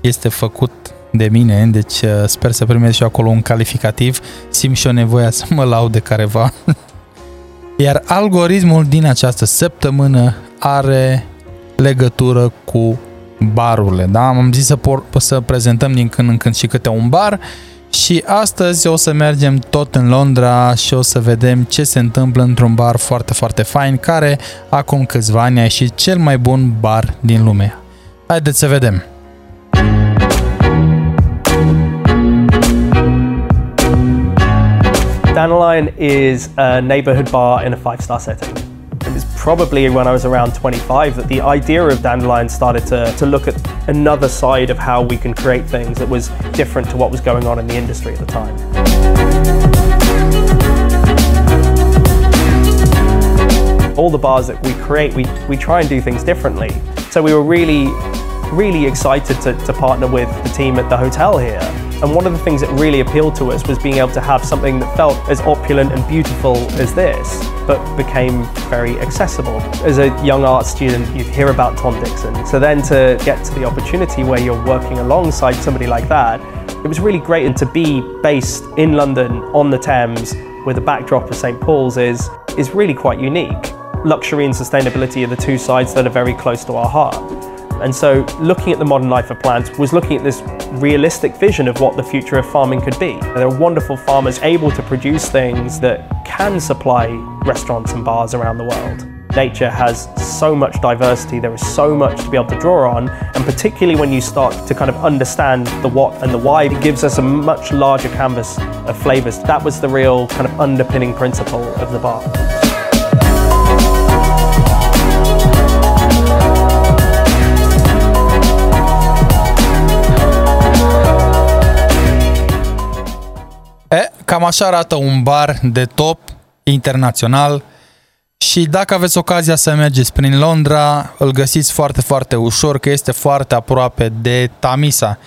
este făcut de mine, deci uh, sper să primesc și acolo un calificativ. Simt și o nevoia să mă laud de careva. <laughs> Iar algoritmul din această săptămână are legătură cu barurile, da? Am zis să, por- să prezentăm din când în când și câte un bar și astăzi o să mergem tot în Londra și o să vedem ce se întâmplă într-un bar foarte, foarte fain care acum câțiva ani a ieșit cel mai bun bar din lume. Haideți să vedem! Dandelion is a neighborhood bar in a five star setting. It was probably when I was around 25 that the idea of Dandelion started to, to look at another side of how we can create things that was different to what was going on in the industry at the time. All the bars that we create, we, we try and do things differently. So we were really, really excited to, to partner with the team at the hotel here. And one of the things that really appealed to us was being able to have something that felt as opulent and beautiful as this, but became very accessible. As a young art student, you'd hear about Tom Dixon. So then to get to the opportunity where you're working alongside somebody like that, it was really great. And to be based in London on the Thames with a backdrop of St. Paul's is, is really quite unique. Luxury and sustainability are the two sides that are very close to our heart. And so, looking at the modern life of plants was looking at this realistic vision of what the future of farming could be. There are wonderful farmers able to produce things that can supply restaurants and bars around the world. Nature has so much diversity, there is so much to be able to draw on, and particularly when you start to kind of understand the what and the why, it gives us a much larger canvas of flavours. That was the real kind of underpinning principle of the bar. Cam așa arată un bar de top internațional și dacă aveți ocazia să mergeți prin Londra, îl găsiți foarte, foarte ușor, că este foarte aproape de Tamisa.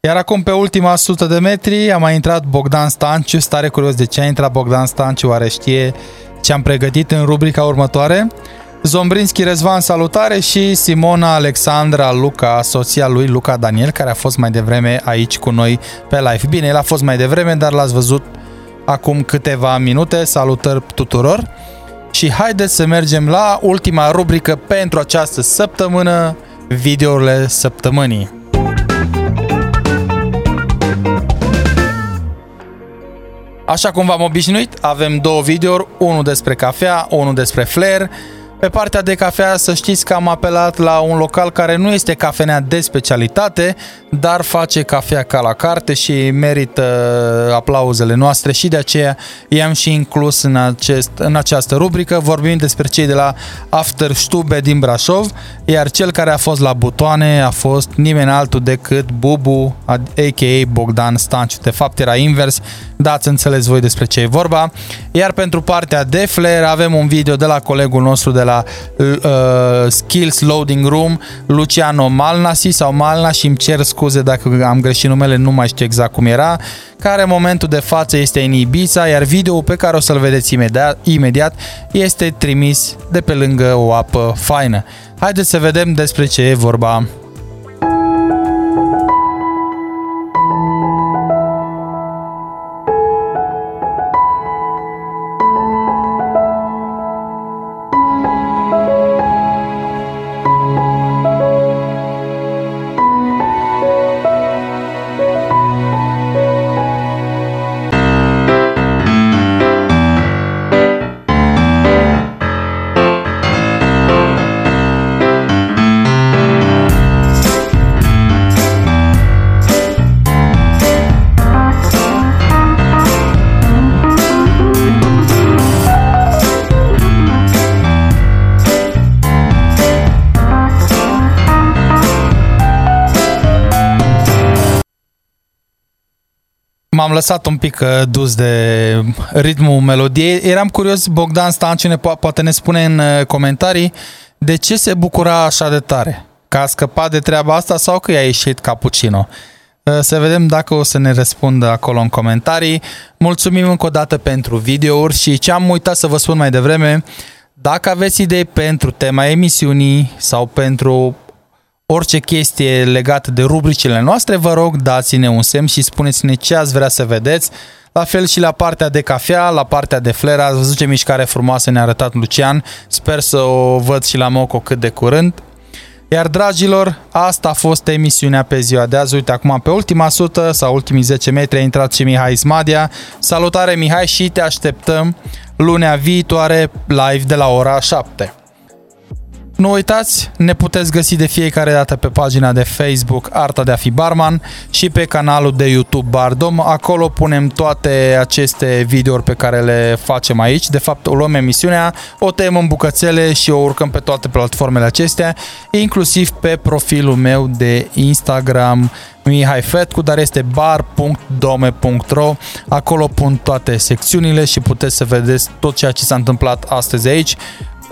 Iar acum, pe ultima sută de metri, a mai intrat Bogdan Stanciu. Stare curios de ce a intrat Bogdan Stanciu, oare știe ce am pregătit în rubrica următoare. Zombrinski Răzvan, salutare și Simona Alexandra Luca, soția lui Luca Daniel, care a fost mai devreme aici cu noi pe live. Bine, el a fost mai devreme, dar l-ați văzut acum câteva minute. Salutări tuturor! Și haideți să mergem la ultima rubrică pentru această săptămână, videourile săptămânii. Așa cum v-am obișnuit, avem două videouri, unul despre cafea, unul despre flair. Pe partea de cafea să știți că am apelat la un local care nu este cafenea de specialitate, dar face cafea ca la carte și merită aplauzele noastre și de aceea i-am și inclus în, acest, în această rubrică. Vorbim despre cei de la After Stube din Brașov, iar cel care a fost la butoane a fost nimeni altul decât Bubu, a.k.a. Bogdan Stanciu. De fapt era invers, dați înțeles voi despre ce e vorba. Iar pentru partea de flair avem un video de la colegul nostru de la uh, Skills Loading Room, Luciano Malnasi sau Malna și îmi cer scuze dacă am greșit numele, nu mai știu exact cum era, care în momentul de față este în Ibiza, iar videoul pe care o să-l vedeți imediat, imediat este trimis de pe lângă o apă faină. Haideți să vedem despre ce e vorba. Lăsat un pic uh, dus de ritmul melodiei. Eram curios, Bogdan Stanciu ne po- poate ne spune în uh, comentarii de ce se bucura așa de tare. Că a scăpat de treaba asta sau că i-a ieșit cappuccino. Uh, Să vedem dacă o să ne răspundă acolo în comentarii. Mulțumim încă o dată pentru videouri și ce am uitat să vă spun mai devreme, dacă aveți idei pentru tema emisiunii sau pentru orice chestie legată de rubricile noastre, vă rog, dați-ne un semn și spuneți-ne ce ați vrea să vedeți. La fel și la partea de cafea, la partea de flair, ați văzut ce mișcare frumoasă ne-a arătat Lucian. Sper să o văd și la Moco cât de curând. Iar dragilor, asta a fost emisiunea pe ziua de azi. Uite, acum pe ultima sută sau ultimii 10 metri a intrat și Mihai Ismadia. Salutare Mihai și te așteptăm lunea viitoare live de la ora 7. Nu uitați, ne puteți găsi de fiecare dată pe pagina de Facebook Arta de a fi barman și pe canalul de YouTube Bardom. Acolo punem toate aceste videouri pe care le facem aici. De fapt, o luăm emisiunea, o tăiem în bucățele și o urcăm pe toate platformele acestea, inclusiv pe profilul meu de Instagram Mihai Fetcu, dar este bar.dome.ro Acolo pun toate secțiunile și puteți să vedeți tot ceea ce s-a întâmplat astăzi aici,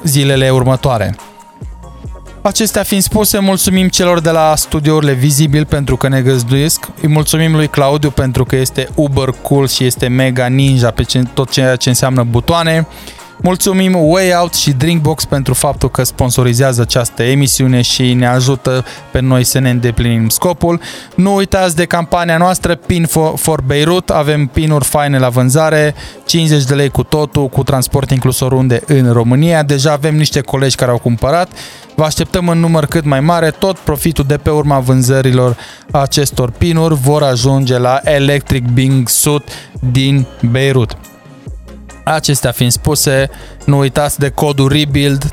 zilele următoare. Acestea fiind spuse, mulțumim celor de la studiourile Vizibil pentru că ne găzduiesc. Îi mulțumim lui Claudiu pentru că este uber cool și este mega ninja pe ce- tot ceea ce înseamnă butoane. Mulțumim Way Out și Drinkbox pentru faptul că sponsorizează această emisiune și ne ajută pe noi să ne îndeplinim scopul. Nu uitați de campania noastră Pin for, for Beirut. Avem pinuri faine la vânzare, 50 de lei cu totul, cu transport inclus oriunde în România. Deja avem niște colegi care au cumpărat. Vă așteptăm în număr cât mai mare. Tot profitul de pe urma vânzărilor acestor pinuri vor ajunge la Electric Bing Sud din Beirut. Acestea fiind spuse, nu uitați de codul REBUILD,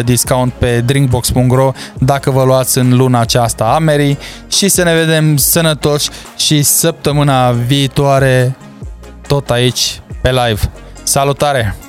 30% discount pe drinkbox.ro dacă vă luați în luna aceasta Amerii și să ne vedem sănătoși și săptămâna viitoare tot aici pe live. Salutare!